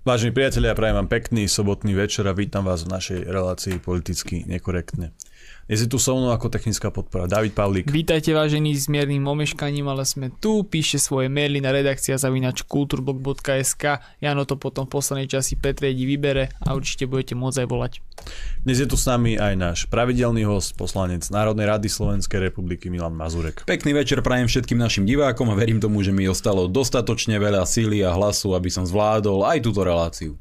Vážení priatelia, prajem vám pekný sobotný večer a vítam vás v našej relácii politicky nekorektne. Dnes je tu so mnou ako technická podpora David Pavlík. Vítajte vážení s miernym omeškaním, ale sme tu. Píšte svoje maily na redakcia zavinač kulturblog.sk. Jano to potom v poslednej časti Petriedi vybere a určite budete môcť aj volať. Dnes je tu s nami aj náš pravidelný host, poslanec Národnej rady Slovenskej republiky Milan Mazurek. Pekný večer prajem všetkým našim divákom a verím tomu, že mi ostalo dostatočne veľa síly a hlasu, aby som zvládol aj túto reláciu.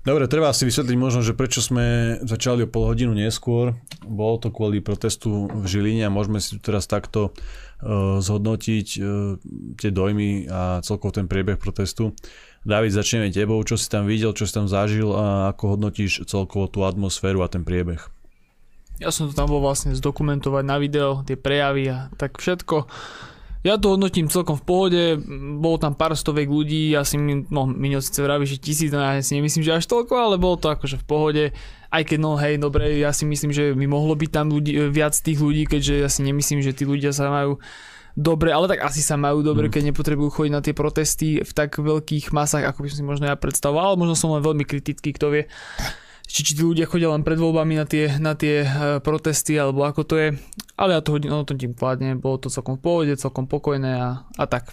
Dobre, treba si vysvetliť možno, že prečo sme začali o pol hodinu neskôr. Bolo to kvôli protestu v Žiline a môžeme si tu teraz takto uh, zhodnotiť uh, tie dojmy a celkovo ten priebeh protestu. David, začneme tebou, čo si tam videl, čo si tam zažil a ako hodnotíš celkovo tú atmosféru a ten priebeh. Ja som to tam bol vlastne zdokumentovať na video, tie prejavy a tak všetko. Ja to hodnotím celkom v pohode, bolo tam pár stovek ľudí, ja si, no Miňo síce vraví, že tisíc, no ja si nemyslím, že až toľko, ale bolo to akože v pohode, aj keď no hej, dobre, ja si myslím, že by mohlo byť tam ľudí, viac tých ľudí, keďže ja si nemyslím, že tí ľudia sa majú dobre, ale tak asi sa majú dobre, mm. keď nepotrebujú chodiť na tie protesty v tak veľkých masách, ako by som si možno ja predstavoval, ale možno som len veľmi kritický, kto vie či, či tí ľudia chodia len pred voľbami na tie, na tie e, protesty, alebo ako to je. Ale ja to hodím, no to tým kladne, bolo to celkom v pohode, celkom pokojné a, a tak.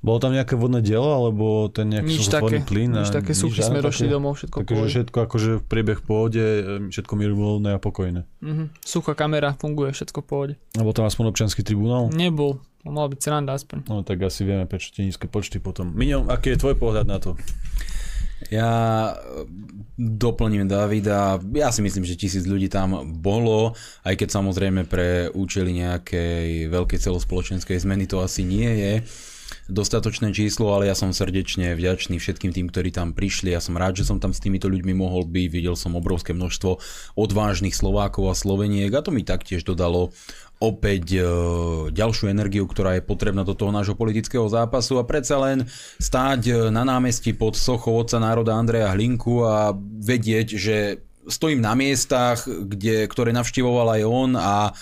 Bolo tam nejaké vodné dielo, alebo ten nejaký nič také, plyn? Nič také, suchy sme došli domov, všetko Takže všetko akože v priebeh v pohode, e, všetko miruvoľné a pokojné. Mm-hmm. Suchá kamera, funguje, všetko v pohode. A bol tam aspoň občianský tribunál? Nebol, mal byť sranda aspoň. No tak asi vieme, prečo tie nízke počty potom. Miňo, aký je tvoj pohľad na to? Ja e, doplním Davida. Ja si myslím, že tisíc ľudí tam bolo, aj keď samozrejme pre účely nejakej veľkej celospoločenskej zmeny to asi nie je dostatočné číslo, ale ja som srdečne vďačný všetkým tým, ktorí tam prišli. Ja som rád, že som tam s týmito ľuďmi mohol byť. Videl som obrovské množstvo odvážnych Slovákov a Sloveniek a to mi taktiež dodalo opäť e, ďalšiu energiu, ktorá je potrebná do toho nášho politického zápasu a predsa len stáť e, na námestí pod sochou otca národa Andreja Hlinku a vedieť, že stojím na miestach, kde, ktoré navštivoval aj on a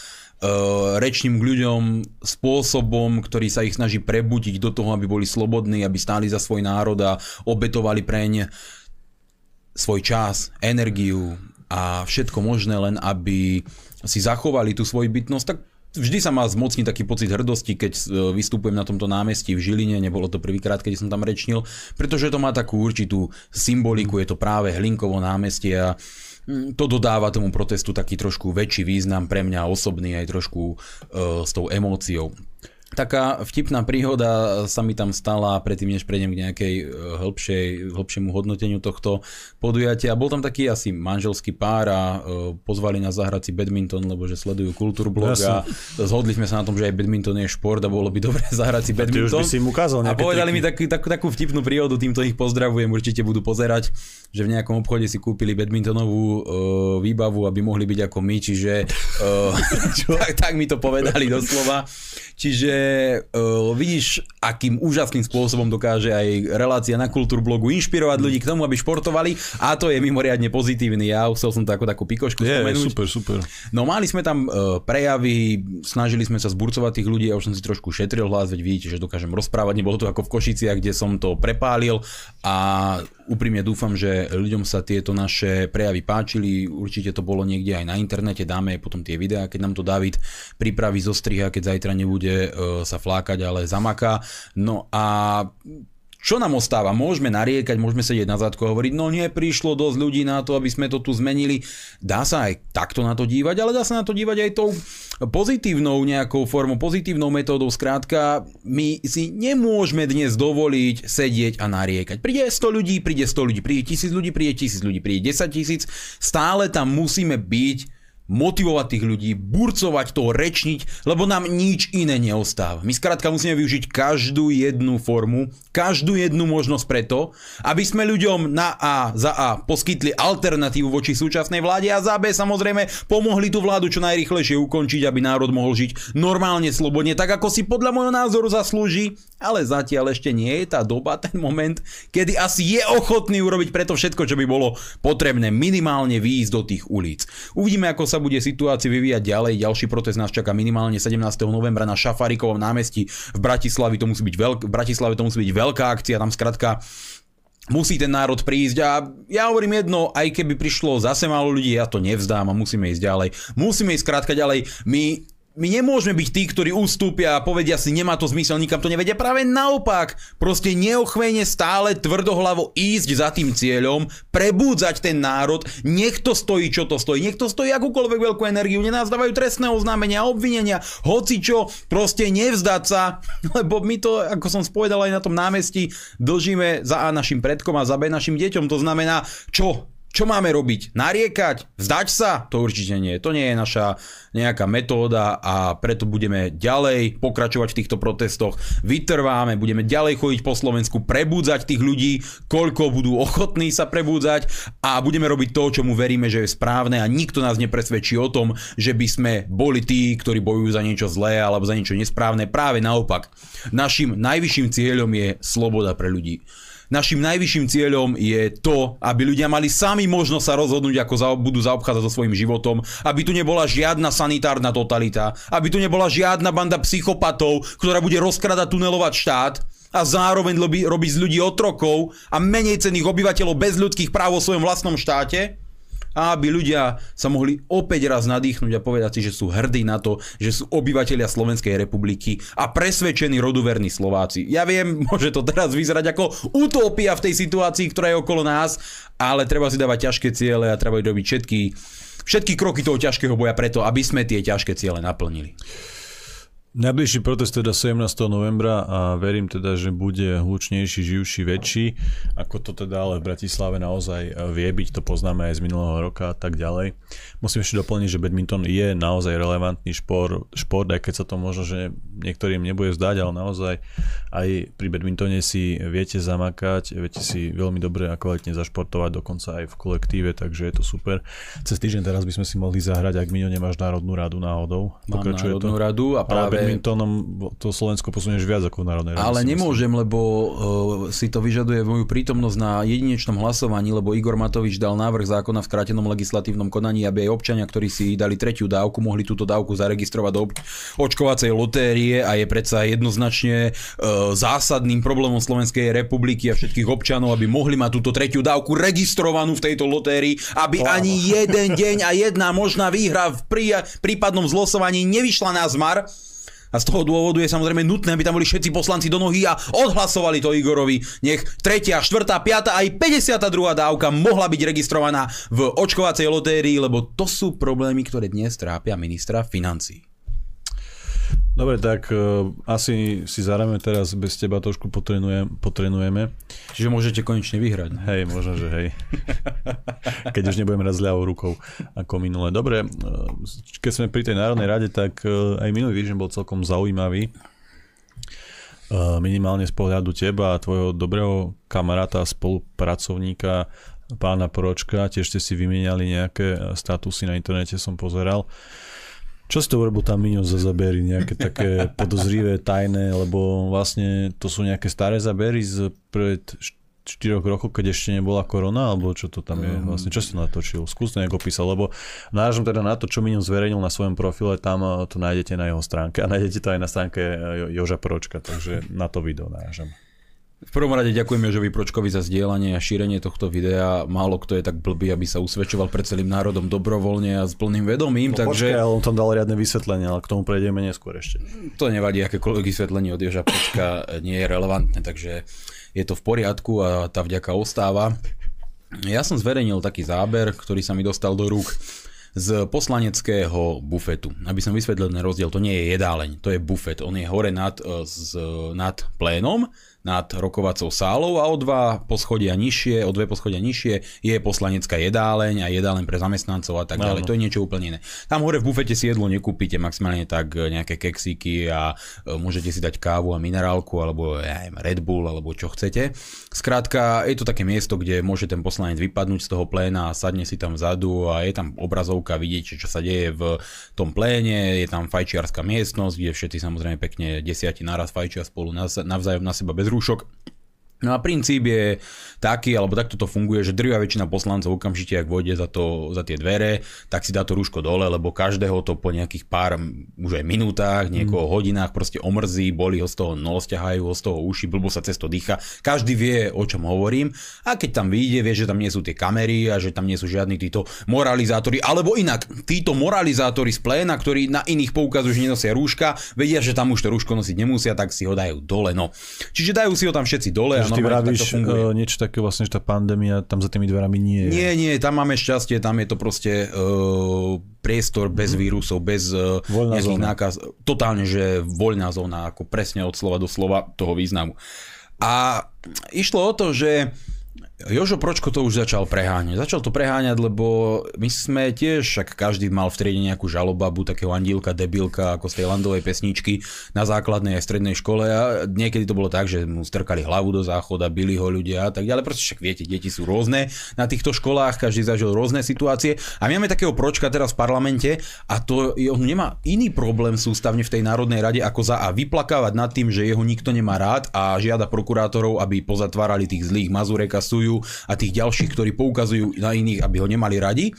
e, rečním k ľuďom spôsobom, ktorý sa ich snaží prebudiť do toho, aby boli slobodní, aby stáli za svoj národ a obetovali preň svoj čas, energiu a všetko možné len, aby si zachovali tú svoju bytnosť, tak vždy sa má zmocniť taký pocit hrdosti, keď e, vystupujem na tomto námestí v Žiline, nebolo to prvýkrát, keď som tam rečnil, pretože to má takú určitú symboliku, je to práve Hlinkovo námestie a to dodáva tomu protestu taký trošku väčší význam pre mňa osobný aj trošku uh, s tou emóciou. Taká vtipná príhoda sa mi tam stala predtým, než prejdem k nejakej e, hĺbšej, hĺbšiemu hodnoteniu tohto podujatia. Bol tam taký asi manželský pár a e, pozvali nás zahrať si badminton, lebo že sledujú kultúrblog a zhodli sme sa na tom, že aj badminton je šport a bolo by dobre zahrať si badminton. A by si im ukázal a povedali triky. mi takú, takú, takú vtipnú príhodu, týmto ich pozdravujem, určite budú pozerať, že v nejakom obchode si kúpili badmintonovú uh, výbavu, aby mohli byť ako my, čiže uh, tak, tak mi to povedali doslova. Čiže uh, vidíš, akým úžasným spôsobom dokáže aj relácia na kultúrblogu inšpirovať ľudí k tomu, aby športovali a to je mimoriadne pozitívny. Ja chcel som to ako takú pikošku je, spomenúť. super, super. No mali sme tam uh, prejavy, snažili sme sa zburcovať tých ľudí, ja už som si trošku šetril hlas, veď vidíte, že dokážem rozprávať, nebolo to ako v Košiciach, kde som to prepálil a úprimne dúfam, že ľuďom sa tieto naše prejavy páčili, určite to bolo niekde aj na internete, dáme potom tie videá, keď nám to David pripraví zo striha, keď zajtra nebude uh, sa flákať, ale zamaká. No a čo nám ostáva? Môžeme nariekať, môžeme sedieť na zadku a hovoriť, no neprišlo dosť ľudí na to, aby sme to tu zmenili. Dá sa aj takto na to dívať, ale dá sa na to dívať aj tou pozitívnou nejakou formou, pozitívnou metódou. Skrátka, my si nemôžeme dnes dovoliť sedieť a nariekať. Príde 100 ľudí, príde 100 ľudí, príde 1000 ľudí, príde 1000 ľudí, príde 10 tisíc. Stále tam musíme byť motivovať tých ľudí, burcovať to, rečniť, lebo nám nič iné neostáva. My skrátka musíme využiť každú jednu formu, každú jednu možnosť preto, aby sme ľuďom na A za A poskytli alternatívu voči súčasnej vláde a za B samozrejme pomohli tú vládu čo najrychlejšie ukončiť, aby národ mohol žiť normálne, slobodne, tak ako si podľa môjho názoru zaslúži, ale zatiaľ ešte nie je tá doba, ten moment, kedy asi je ochotný urobiť preto všetko, čo by bolo potrebné, minimálne výjsť do tých ulic. Uvidíme, ako sa bude situácia vyvíjať ďalej. Ďalší protest nás čaká minimálne 17. novembra na Šafarikovom námestí v Bratislavi. To musí byť veľk- v Bratislave to musí byť veľká akcia. Tam skratka musí ten národ prísť a ja hovorím jedno, aj keby prišlo zase málo ľudí, ja to nevzdám a musíme ísť ďalej. Musíme ísť krátka ďalej. My my nemôžeme byť tí, ktorí ustúpia a povedia si, nemá to zmysel, nikam to nevedia. Práve naopak, proste neochvejne stále tvrdohlavo ísť za tým cieľom, prebúdzať ten národ, nech to stojí, čo to stojí, nech to stojí akúkoľvek veľkú energiu, nenazdávajú trestné oznámenia, obvinenia, hoci čo, proste nevzdať sa, lebo my to, ako som spovedal aj na tom námestí, dlžíme za A našim predkom a za B našim deťom. To znamená, čo? Čo máme robiť? Nariekať? Vzdať sa? To určite nie. To nie je naša nejaká metóda a preto budeme ďalej pokračovať v týchto protestoch. Vytrváme, budeme ďalej chodiť po Slovensku, prebúdzať tých ľudí, koľko budú ochotní sa prebúdzať a budeme robiť to, čomu veríme, že je správne a nikto nás nepresvedčí o tom, že by sme boli tí, ktorí bojujú za niečo zlé alebo za niečo nesprávne. Práve naopak. Našim najvyšším cieľom je sloboda pre ľudí. Našim najvyšším cieľom je to, aby ľudia mali sami možnosť sa rozhodnúť, ako za, budú zaobchádzať so svojím životom, aby tu nebola žiadna sanitárna totalita, aby tu nebola žiadna banda psychopatov, ktorá bude rozkradať, tunelovať štát a zároveň robiť z ľudí otrokov a menej cených obyvateľov bez ľudských práv vo svojom vlastnom štáte a aby ľudia sa mohli opäť raz nadýchnuť a povedať si, že sú hrdí na to, že sú obyvateľia Slovenskej republiky a presvedčení roduverní Slováci. Ja viem, môže to teraz vyzerať ako utopia v tej situácii, ktorá je okolo nás, ale treba si dávať ťažké ciele a treba robiť všetky, všetky kroky toho ťažkého boja preto, aby sme tie ťažké ciele naplnili. Najbližší protest teda 17. novembra a verím teda, že bude hlučnejší, živší, väčší, ako to teda ale v Bratislave naozaj vie byť, to poznáme aj z minulého roka a tak ďalej. Musím ešte doplniť, že badminton je naozaj relevantný šport, šport, aj keď sa to možno, že niektorým nebude zdať, ale naozaj aj pri badmintone si viete zamakať, viete si veľmi dobre a kvalitne zašportovať, dokonca aj v kolektíve, takže je to super. Cez týždeň teraz by sme si mohli zahrať, ak Mino nemáš národnú radu náhodou. Mám Pokračuje národnú to. radu a práve badmintonom to Slovensko posunieš viac ako národnej rady. Ale nemôžem, myslím. lebo uh, si to vyžaduje moju prítomnosť na jedinečnom hlasovaní, lebo Igor Matovič dal návrh zákona v skrátenom legislatívnom konaní, aby aj občania, ktorí si dali tretiu dávku, mohli túto dávku zaregistrovať do očkovacej lotérie a je predsa jednoznačne uh, zásadným problémom Slovenskej republiky a všetkých občanov, aby mohli mať túto tretiu dávku registrovanú v tejto lotérii, aby wow. ani jeden deň a jedna možná výhra v prípadnom zlosovaní nevyšla na zmar a z toho dôvodu je samozrejme nutné, aby tam boli všetci poslanci do nohy a odhlasovali to Igorovi. Nech 3., 4., 5. aj 52. dávka mohla byť registrovaná v očkovacej lotérii, lebo to sú problémy, ktoré dnes trápia ministra financí. Dobre, tak uh, asi si zahráme teraz bez teba trošku potrenujem, potrenujeme. Čiže môžete konečne vyhrať. Hej, možno, že hej. keď už nebudem raz ľavou rukou ako minule. Dobre, uh, keď sme pri tej Národnej rade, tak uh, aj minulý týždeň bol celkom zaujímavý. Uh, minimálne z pohľadu teba a tvojho dobrého kamaráta a spolupracovníka pána Pročka. Tiež ste si vymieniali nejaké statusy na internete, som pozeral. Uh, čo si to urobil tam Miňo za zabery, nejaké také podozrivé, tajné, lebo vlastne to sú nejaké staré zabery z pred 4 rokov, keď ešte nebola korona, alebo čo to tam je, mm. vlastne, čo si natočil, skús to nejako písal, lebo náražam teda na to, čo Miňo zverejnil na svojom profile, tam eh, to nájdete na jeho stránke a nájdete to aj na stránke eh, Joža Pročka, takže na to video náražam. V prvom rade ďakujem Jožovi Pročkovi za zdieľanie a šírenie tohto videa. Málo kto je tak blbý, aby sa usvedčoval pred celým národom dobrovoľne a s plným vedomím. No, takže... Počkaj, ale on tam dal riadne vysvetlenie, ale k tomu prejdeme neskôr ešte. To nevadí, akékoľvek vysvetlenie od Joža Pročka nie je relevantné, takže je to v poriadku a tá vďaka ostáva. Ja som zverejnil taký záber, ktorý sa mi dostal do rúk z poslaneckého bufetu. Aby som vysvetlil ten rozdiel, to nie je jedáleň, to je bufet. On je hore nad, e, z, nad plénom nad rokovacou sálou a o dva poschodia nižšie, o dve poschodia nižšie je poslanecká jedáleň a jedáleň pre zamestnancov a tak ďalej. To je niečo úplne iné. Tam hore v bufete si jedlo nekúpite, maximálne tak e, nejaké keksíky a e, môžete si dať kávu a minerálku alebo ja neviem, Red Bull alebo čo chcete. Skrátka, je to také miesto, kde môže ten poslanec vypadnúť z toho pléna a sadne si tam vzadu a je tam obrazovka, vidieť, čo sa deje v tom pléne, je tam fajčiarská miestnosť, kde všetci samozrejme pekne desiati naraz fajčia spolu navzájom na seba bez rúšok. No a princíp je taký, alebo takto to funguje, že drvia väčšina poslancov okamžite, ak vôjde za, to, za tie dvere, tak si dá to rúško dole, lebo každého to po nejakých pár už aj minútach, niekoho mm. hodinách proste omrzí, boli ho z toho nos, ťahajú ho z toho uši, blbo sa cez to dýcha. Každý vie, o čom hovorím. A keď tam vyjde, vie, že tam nie sú tie kamery a že tam nie sú žiadni títo moralizátori, alebo inak, títo moralizátori z pléna, ktorí na iných poukazujú, že nenosia rúška, vedia, že tam už to rúško nosiť nemusia, tak si ho dajú dole. No. Čiže dajú si ho tam všetci dole. Ty vravíš uh, niečo také vlastne, že tá pandémia tam za tými dverami nie je. Nie, nie, tam máme šťastie, tam je to proste uh, priestor bez mhm. vírusov, bez uh, nejakých zóna. nákaz. Totálne, že voľná zóna, ako presne od slova do slova toho významu. A išlo o to, že Jožo Pročko to už začal preháňať. Začal to preháňať, lebo my sme tiež, však každý mal v triede nejakú žalobabu, takého andílka, debilka, ako z tej landovej pesničky na základnej a strednej škole a niekedy to bolo tak, že mu strkali hlavu do záchoda, bili ho ľudia a tak ďalej. Proste však viete, deti sú rôzne na týchto školách, každý zažil rôzne situácie a my máme takého Pročka teraz v parlamente a to on nemá iný problém sústavne v tej Národnej rade ako za a vyplakávať nad tým, že jeho nikto nemá rád a žiada prokurátorov, aby pozatvárali tých zlých Mazureka Suju a tých ďalších, ktorí poukazujú na iných, aby ho nemali radi.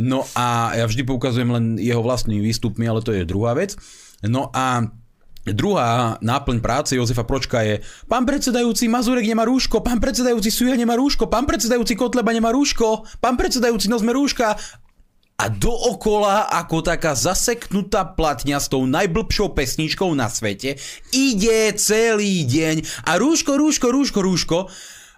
No a ja vždy poukazujem len jeho vlastnými výstupmi, ale to je druhá vec. No a Druhá náplň práce Jozefa Pročka je pán predsedajúci Mazurek nemá rúško, pán predsedajúci Suja nemá rúško, pán predsedajúci Kotleba nemá rúško, pán predsedajúci nosme rúška a dookola ako taká zaseknutá platňa s tou najblbšou pesničkou na svete ide celý deň a rúško, rúško, rúško, rúško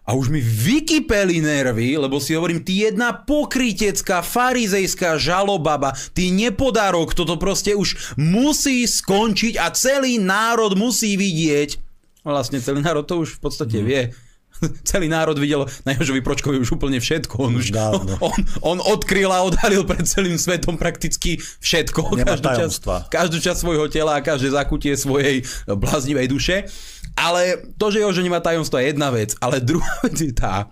a už mi vykypeli nervy, lebo si hovorím, ty jedna pokrytecká, farizejská žalobaba, ty nepodárok, toto proste už musí skončiť a celý národ musí vidieť. Vlastne celý národ to už v podstate mm. vie. Celý národ videl na Jožovi Pročkovi už úplne všetko. On, už, on, on, on odkryl a odhalil pred celým svetom prakticky všetko. každú časť, každú časť svojho tela a každé zakutie svojej bláznivej duše. Ale to, že Jožo nemá tajomstvo je jedna vec, ale druhá vec je tá,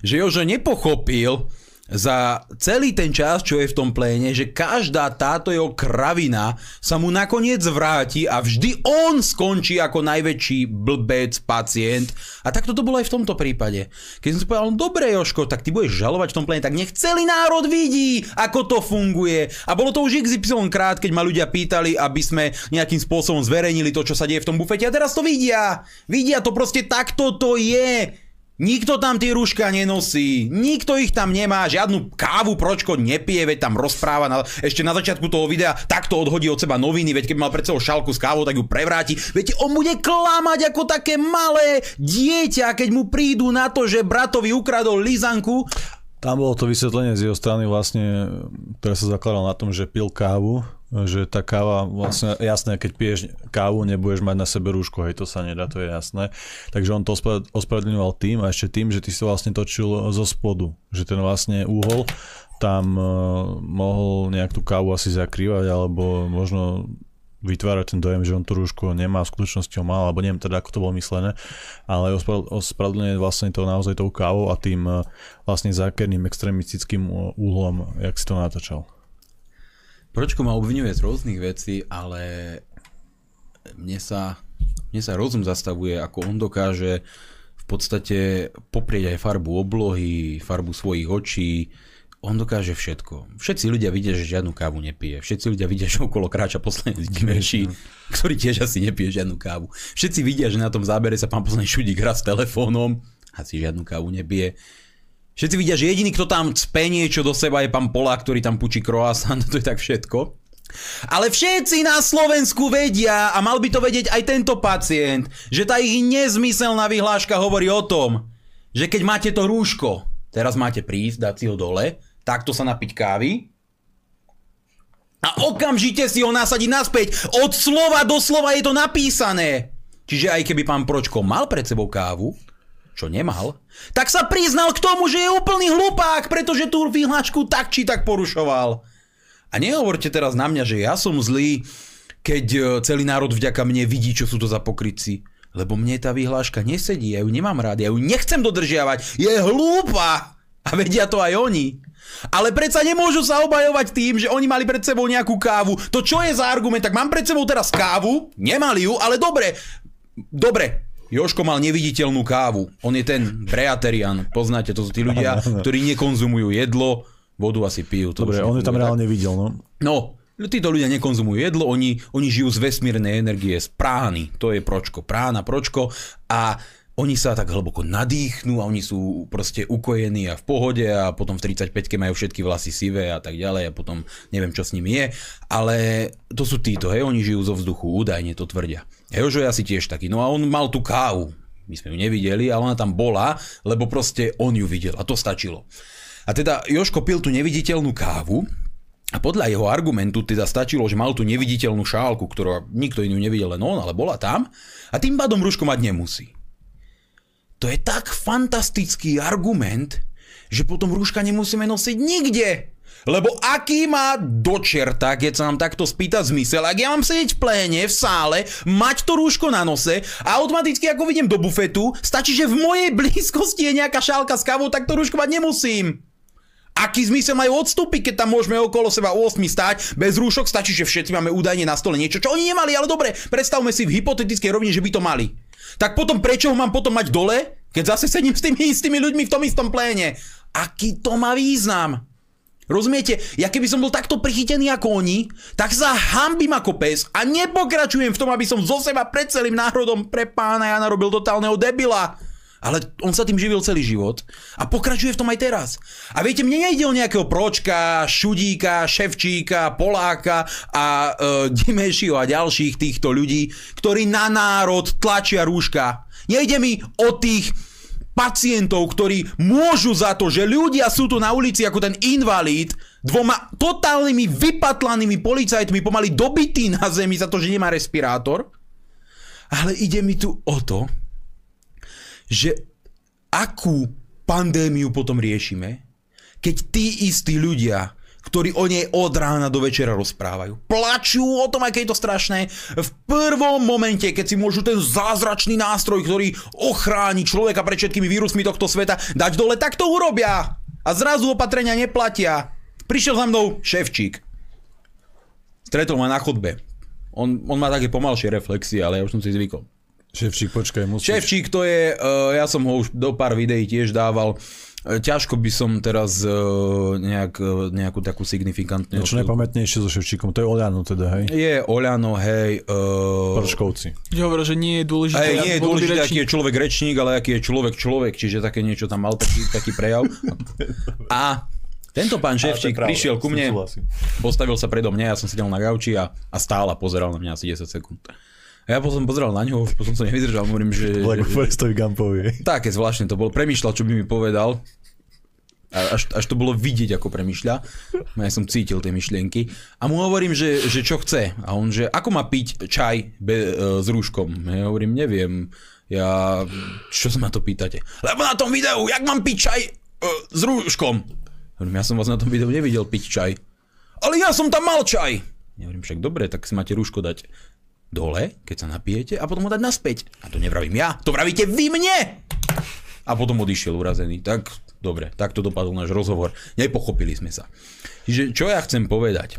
že Jožo nepochopil, za celý ten čas, čo je v tom pléne, že každá táto jeho kravina sa mu nakoniec vráti a vždy on skončí ako najväčší blbec, pacient. A takto to bolo aj v tomto prípade. Keď som si povedal, no dobre Joško, tak ty budeš žalovať v tom pléne, tak nech celý národ vidí, ako to funguje. A bolo to už XY krát, keď ma ľudia pýtali, aby sme nejakým spôsobom zverejnili to, čo sa deje v tom bufete. A teraz to vidia. Vidia to proste takto to je. Nikto tam tie rúška nenosí, nikto ich tam nemá, žiadnu kávu pročko nepije, veď tam rozpráva na, ešte na začiatku toho videa, takto odhodí od seba noviny, veď keď mal pred sebou šalku s kávou, tak ju prevráti. Veď on bude klamať ako také malé dieťa, keď mu prídu na to, že bratovi ukradol lizanku. Tam bolo to vysvetlenie z jeho strany vlastne, ktoré sa zakladalo na tom, že pil kávu, že tá káva, vlastne jasné, keď piješ kávu, nebudeš mať na sebe rúško, hej, to sa nedá, to je jasné. Takže on to ospravedlňoval tým a ešte tým, že ty si vlastne točil zo spodu, že ten vlastne úhol tam uh, mohol nejak tú kávu asi zakrývať, alebo možno vytvárať ten dojem, že on tú rúško nemá, v skutočnosti ho mal, alebo neviem teda, ako to bolo myslené, ale ospravedlňuje vlastne to naozaj tou kávou a tým uh, vlastne zákerným extremistickým úhlom, jak si to natáčal. Pročko ma obvinuje z rôznych vecí, ale mne sa, mne sa rozum zastavuje, ako on dokáže v podstate poprieť aj farbu oblohy, farbu svojich očí, on dokáže všetko. Všetci ľudia vidia, že žiadnu kávu nepije. Všetci ľudia vidia, že okolo kráča poslanec Dimeši, ktorý tiež asi nepije žiadnu kávu. Všetci vidia, že na tom zábere sa pán poslanec Šudík s telefónom, asi žiadnu kávu nepije. Všetci vidia, že jediný, kto tam cpe niečo do seba je pán Polák, ktorý tam pučí croissant, to je tak všetko. Ale všetci na Slovensku vedia, a mal by to vedieť aj tento pacient, že tá ich nezmyselná vyhláška hovorí o tom, že keď máte to rúško, teraz máte prísť, dať si ho dole, takto sa napiť kávy a okamžite si ho nasadiť naspäť. Od slova do slova je to napísané. Čiže aj keby pán Pročko mal pred sebou kávu, čo nemal, tak sa priznal k tomu, že je úplný hlupák, pretože tú vyhlášku tak či tak porušoval. A nehovorte teraz na mňa, že ja som zlý, keď e, celý národ vďaka mne vidí, čo sú to za pokryci. Lebo mne tá vyhláška nesedí, ja ju nemám rád, ja ju nechcem dodržiavať, je hlúpa! A vedia to aj oni. Ale predsa nemôžu sa obajovať tým, že oni mali pred sebou nejakú kávu. To čo je za argument? Tak mám pred sebou teraz kávu, nemali ju, ale dobre, dobre, Joško mal neviditeľnú kávu. On je ten breaterian. Poznáte, to sú tí ľudia, ktorí nekonzumujú jedlo, vodu asi pijú. To Dobre, on ju tam tak. reálne videl, no. No, títo ľudia nekonzumujú jedlo, oni, oni žijú z vesmírnej energie, z prány. To je pročko, prána, pročko. A oni sa tak hlboko nadýchnú a oni sú proste ukojení a v pohode a potom v 35-ke majú všetky vlasy sivé a tak ďalej a potom neviem, čo s nimi je. Ale to sú títo, hej, oni žijú zo vzduchu, údajne to tvrdia. Jožo je asi tiež taký. No a on mal tú kávu. My sme ju nevideli, ale ona tam bola, lebo proste on ju videl a to stačilo. A teda Joško pil tú neviditeľnú kávu a podľa jeho argumentu teda stačilo, že mal tú neviditeľnú šálku, ktorú nikto iný nevidel, len on, ale bola tam a tým pádom Ruško mať nemusí. To je tak fantastický argument, že potom rúška nemusíme nosiť nikde. Lebo aký má do čerta, keď sa nám takto spýta zmysel, ak ja mám sedieť v pléne, v sále, mať to rúško na nose a automaticky ako vidím do bufetu, stačí, že v mojej blízkosti je nejaká šálka s kávou, tak to rúško mať nemusím. Aký zmysel majú odstúpiť, keď tam môžeme okolo seba 8 stáť bez rúšok, stačí, že všetci máme údajne na stole niečo, čo oni nemali, ale dobre, predstavme si v hypotetickej rovine, že by to mali. Tak potom prečo ho mám potom mať dole, keď zase sedím s tými istými ľuďmi v tom istom pléne? Aký to má význam? Rozumiete? Ja keby som bol takto prichytený ako oni, tak sa hambím ako pes a nepokračujem v tom, aby som zo seba pred celým národom pre pána Jana robil totálneho debila. Ale on sa tým živil celý život a pokračuje v tom aj teraz. A viete, mne nejde o nejakého Pročka, Šudíka, Ševčíka, Poláka a e, Dimešiho a ďalších týchto ľudí, ktorí na národ tlačia rúška. Nejde mi o tých pacientov, ktorí môžu za to, že ľudia sú tu na ulici ako ten invalid, dvoma totálnymi vypatlanými policajtmi pomaly dobití na zemi za to, že nemá respirátor. Ale ide mi tu o to, že akú pandémiu potom riešime, keď tí istí ľudia, ktorí o nej od rána do večera rozprávajú. Plačú o tom, aké je to strašné. V prvom momente, keď si môžu ten zázračný nástroj, ktorý ochráni človeka pred všetkými vírusmi tohto sveta, dať dole, tak to urobia. A zrazu opatrenia neplatia. Prišiel za mnou ševčík. Stretol ma na chodbe. On, on má také pomalšie reflexie, ale ja už som si zvykol. Ševčík, počkaj, musíš. Ševčík to je, uh, ja som ho už do pár videí tiež dával. E, Ťažko by som teraz uh, nejak, nejakú takú signifikantnú... Niečo najpamätnejšie so Ševčíkom, to je Oľano teda, hej? Je Oľano, hej. Uh, Prškovci. Že hovorí, že nie je dôležité. Hej, nie je dôležité, aký je človek rečník, ale aký je človek človek, čiže také niečo tam mal taký, taký prejav. A tento pán Ševčík prišiel ku mne, postavil sa predo mňa, ja som sedel na gauči a, a stál a pozeral na mňa asi 10 sekúnd. A ja potom pozeral na ňo, už potom som nevydržal, hovorím, že... Like že, Forestovi Gumpovi. také zvláštne to bol, premýšľal, čo by mi povedal. A až, až to bolo vidieť, ako premýšľa. Ja som cítil tie myšlienky. A mu hovorím, že, že čo chce. A on, že ako má piť čaj be, e, s rúškom. Ja hovorím, neviem. Ja, čo sa ma to pýtate? Lebo na tom videu, jak mám piť čaj e, s rúškom? Hovorím, ja som vás na tom videu nevidel piť čaj. Ale ja som tam mal čaj. Ja hovorím, však dobre, tak si máte rúško dať dole, keď sa napijete a potom ho dať naspäť. A to nevravím ja, to vravíte vy mne! A potom odišiel urazený. Tak dobre, tak to dopadol náš rozhovor. Nepochopili sme sa. Čiže čo ja chcem povedať?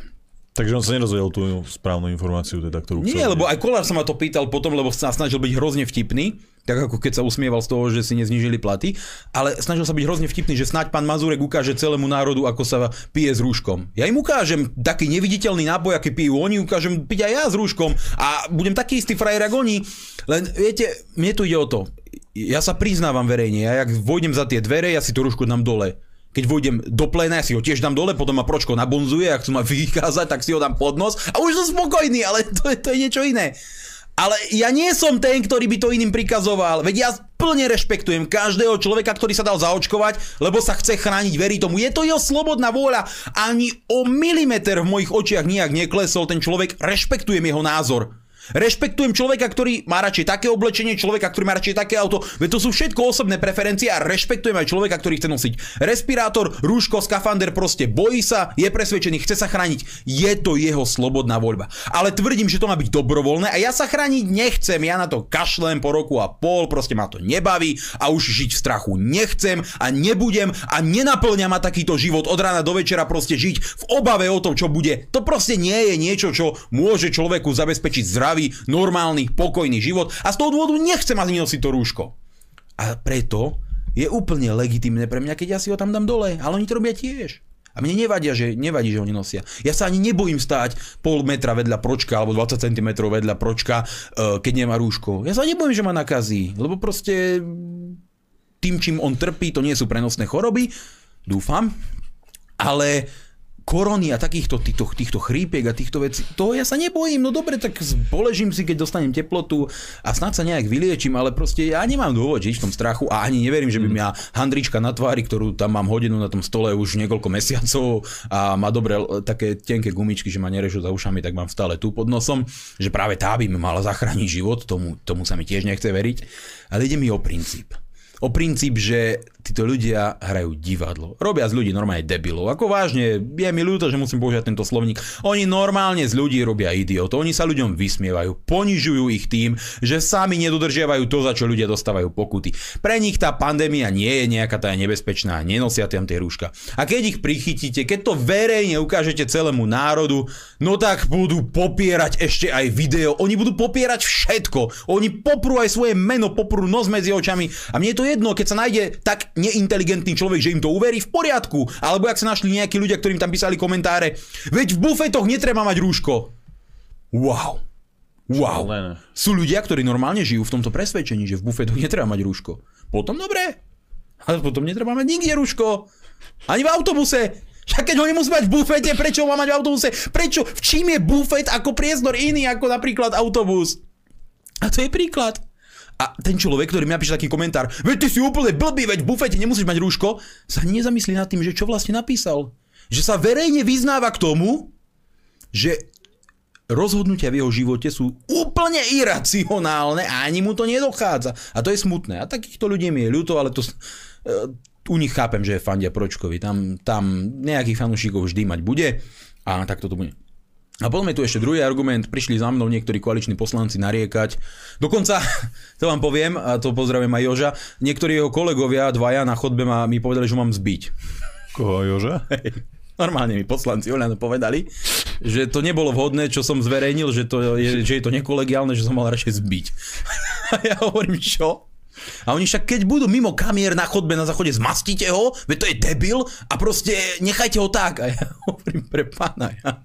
Takže on sa nerozvedel tú správnu informáciu, teda, ktorú Nie, chcel. lebo aj Kolár sa ma to pýtal potom, lebo sa snažil byť hrozne vtipný, tak ako keď sa usmieval z toho, že si neznížili platy, ale snažil sa byť hrozne vtipný, že snáď pán Mazurek ukáže celému národu, ako sa pije s rúškom. Ja im ukážem taký neviditeľný nápoj, aký pijú oni, ukážem piť aj ja s rúškom a budem taký istý frajer, ako oni. Len viete, mne tu ide o to. Ja sa priznávam verejne, ja jak vojdem za tie dvere, ja si to rúško dám dole. Keď vojdem do pléna, ja si ho tiež dám dole, potom ma pročko nabonzuje, ak chcú ma vykázať, tak si ho dám pod nos a už som spokojný, ale to je, to je niečo iné. Ale ja nie som ten, ktorý by to iným prikazoval. Veď ja plne rešpektujem každého človeka, ktorý sa dal zaočkovať, lebo sa chce chrániť, verí tomu. Je to jeho slobodná vôľa. Ani o milimeter v mojich očiach nijak neklesol ten človek. Rešpektujem jeho názor. Rešpektujem človeka, ktorý má radšej také oblečenie, človeka, ktorý má radšej také auto. Veď to sú všetko osobné preferencie a rešpektujem aj človeka, ktorý chce nosiť respirátor, rúško, skafander, proste bojí sa, je presvedčený, chce sa chrániť. Je to jeho slobodná voľba. Ale tvrdím, že to má byť dobrovoľné a ja sa chrániť nechcem. Ja na to kašlem po roku a pol, proste ma to nebaví a už žiť v strachu nechcem a nebudem a nenaplňa ma takýto život od rána do večera proste žiť v obave o tom, čo bude. To proste nie je niečo, čo môže človeku zabezpečiť zdravie zdravý, normálny, pokojný život a z toho dôvodu nechcem ani nosiť to rúško. A preto je úplne legitimné pre mňa, keď ja si ho tam dám dole, ale oni to robia tiež. A mne nevadia, že, nevadí, že oni nosia. Ja sa ani nebojím stáť pol metra vedľa pročka alebo 20 cm vedľa pročka, uh, keď nemá rúško. Ja sa nebojím, že ma nakazí, lebo proste tým, čím on trpí, to nie sú prenosné choroby, dúfam, ale korony a takýchto týchto, týchto chrípiek a týchto vecí, toho ja sa nebojím, no dobre, tak poležím si, keď dostanem teplotu a snad sa nejak vyliečím, ale proste ja nemám dôvod žiť v tom strachu a ani neverím, že by mňa handrička na tvári, ktorú tam mám hodinu na tom stole už niekoľko mesiacov a má dobre také tenké gumičky, že ma nerežú za ušami, tak mám stále tu pod nosom, že práve tá by mi mala zachrániť život, tomu, tomu sa mi tiež nechce veriť, ale ide mi o princíp. O princíp, že títo ľudia hrajú divadlo. Robia z ľudí normálne debilov. Ako vážne, je mi ľúto, že musím použiť tento slovník. Oni normálne z ľudí robia idiotov. Oni sa ľuďom vysmievajú, ponižujú ich tým, že sami nedodržiavajú to, za čo ľudia dostávajú pokuty. Pre nich tá pandémia nie je nejaká tá nebezpečná, nenosia tam tie rúška. A keď ich prichytíte, keď to verejne ukážete celému národu, no tak budú popierať ešte aj video. Oni budú popierať všetko. Oni poprú aj svoje meno, poprú nos medzi očami. A mne je to jedno, keď sa nájde tak neinteligentný človek, že im to uverí v poriadku. Alebo ak sa našli nejakí ľudia, ktorým tam písali komentáre, veď v bufetoch netreba mať rúško. Wow. Wow. Sú ľudia, ktorí normálne žijú v tomto presvedčení, že v bufetoch netreba mať rúško. Potom dobre. Ale potom netreba mať nikde rúško. Ani v autobuse. Však keď ho nemusí mať v bufete, prečo ho má mať v autobuse? Prečo? V čím je bufet ako priestor iný ako napríklad autobus? A to je príklad. A ten človek, ktorý mi napíše taký komentár, veď ty si úplne blbý, veď v bufete nemusíš mať rúško, sa nezamyslí nad tým, že čo vlastne napísal. Že sa verejne vyznáva k tomu, že rozhodnutia v jeho živote sú úplne iracionálne a ani mu to nedochádza. A to je smutné. A takýchto ľudí mi je ľúto, ale to, uh, u nich chápem, že je fandia Pročkovi. Tam, tam nejakých fanúšikov vždy mať bude a tak to bude. A potom je tu ešte druhý argument, prišli za mnou niektorí koaliční poslanci nariekať. Dokonca, to vám poviem, a to pozdravím aj Joža, niektorí jeho kolegovia, dvaja na chodbe ma, mi povedali, že mám zbiť. Koho, Joža? Hej. Normálne mi poslanci Oľano povedali, že to nebolo vhodné, čo som zverejnil, že, to je, že je to nekolegiálne, že som mal radšej zbiť. A ja hovorím, čo? A oni však keď budú mimo kamier na chodbe na záchode, zmastite ho, veď to je debil a proste nechajte ho tak. A ja hovorím pre pána. Ja.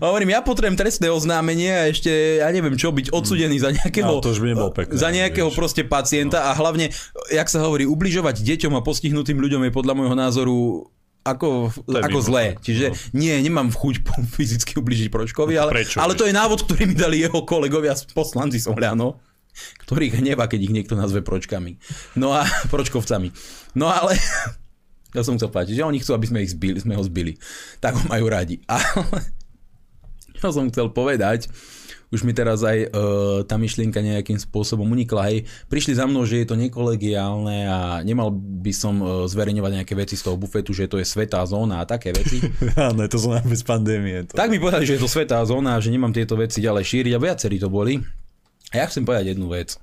Hovorím, ja potrebujem trestné oznámenie a ešte, ja neviem čo, byť odsudený za nejakého, no, to už by pekné, za nejakého vieš. proste pacienta no. a hlavne, jak sa hovorí, ubližovať deťom a postihnutým ľuďom je podľa môjho názoru ako, ako zlé. Čiže no. nie, nemám chuť fyzicky ubližiť Pročkovi, ale, Prečo, ale to je návod, ktorý mi dali jeho kolegovia poslanci z Ohľano ktorých hneva, keď ich niekto nazve pročkami. No a pročkovcami. No ale ja som chcel povedať, že oni chcú, aby sme ich zbili, sme ho zbili. Tak ho majú radi. Ale čo som chcel povedať, už mi teraz aj uh, tá myšlienka nejakým spôsobom unikla. Hej, prišli za mnou, že je to nekolegiálne a nemal by som uh, zverejňovať nejaké veci z toho bufetu, že to je svetá zóna a také veci. Áno, je to zóna bez pandémie. To... Tak mi povedali, že je to svetá zóna a že nemám tieto veci ďalej šíriť a viacerí to boli. A ja chcem povedať jednu vec.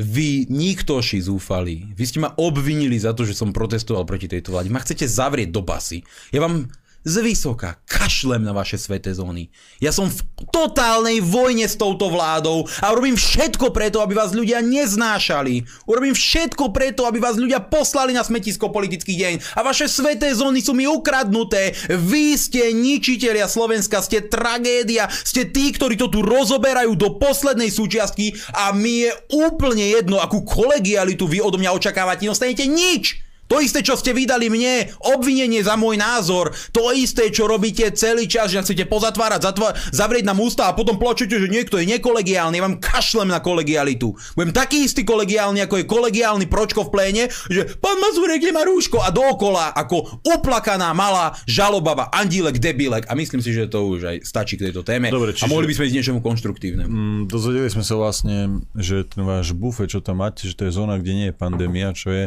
Vy, niktoši zúfali, vy ste ma obvinili za to, že som protestoval proti tejto vláde. Ma chcete zavrieť do basy. Ja vám z vysoka kašlem na vaše sveté zóny. Ja som v totálnej vojne s touto vládou a urobím všetko preto, aby vás ľudia neznášali. Urobím všetko preto, aby vás ľudia poslali na smetisko politický deň. A vaše sveté zóny sú mi ukradnuté. Vy ste ničiteľia Slovenska, ste tragédia, ste tí, ktorí to tu rozoberajú do poslednej súčiastky a mi je úplne jedno, akú kolegialitu vy odo mňa očakávate. Nedostanete nič! To isté, čo ste vydali mne, obvinenie za môj názor, to isté, čo robíte celý čas, že chcete pozatvárať, zatva- zavrieť nám ústa a potom plačete, že niekto je nekolegiálny, ja vám kašlem na kolegialitu. Budem taký istý kolegiálny, ako je kolegiálny pročko v pléne, že pán Mazurek nemá rúško. A dookola ako uplakaná malá žalobava, andílek, debilek. A myslím si, že to už aj stačí k tejto téme. Dobre, čiže... a mohli by sme ísť niečomu konštruktívnemu. Mm, dozvedeli sme sa vlastne, že ten váš bufet, čo tam máte, že to je zóna, kde nie je pandémia, čo je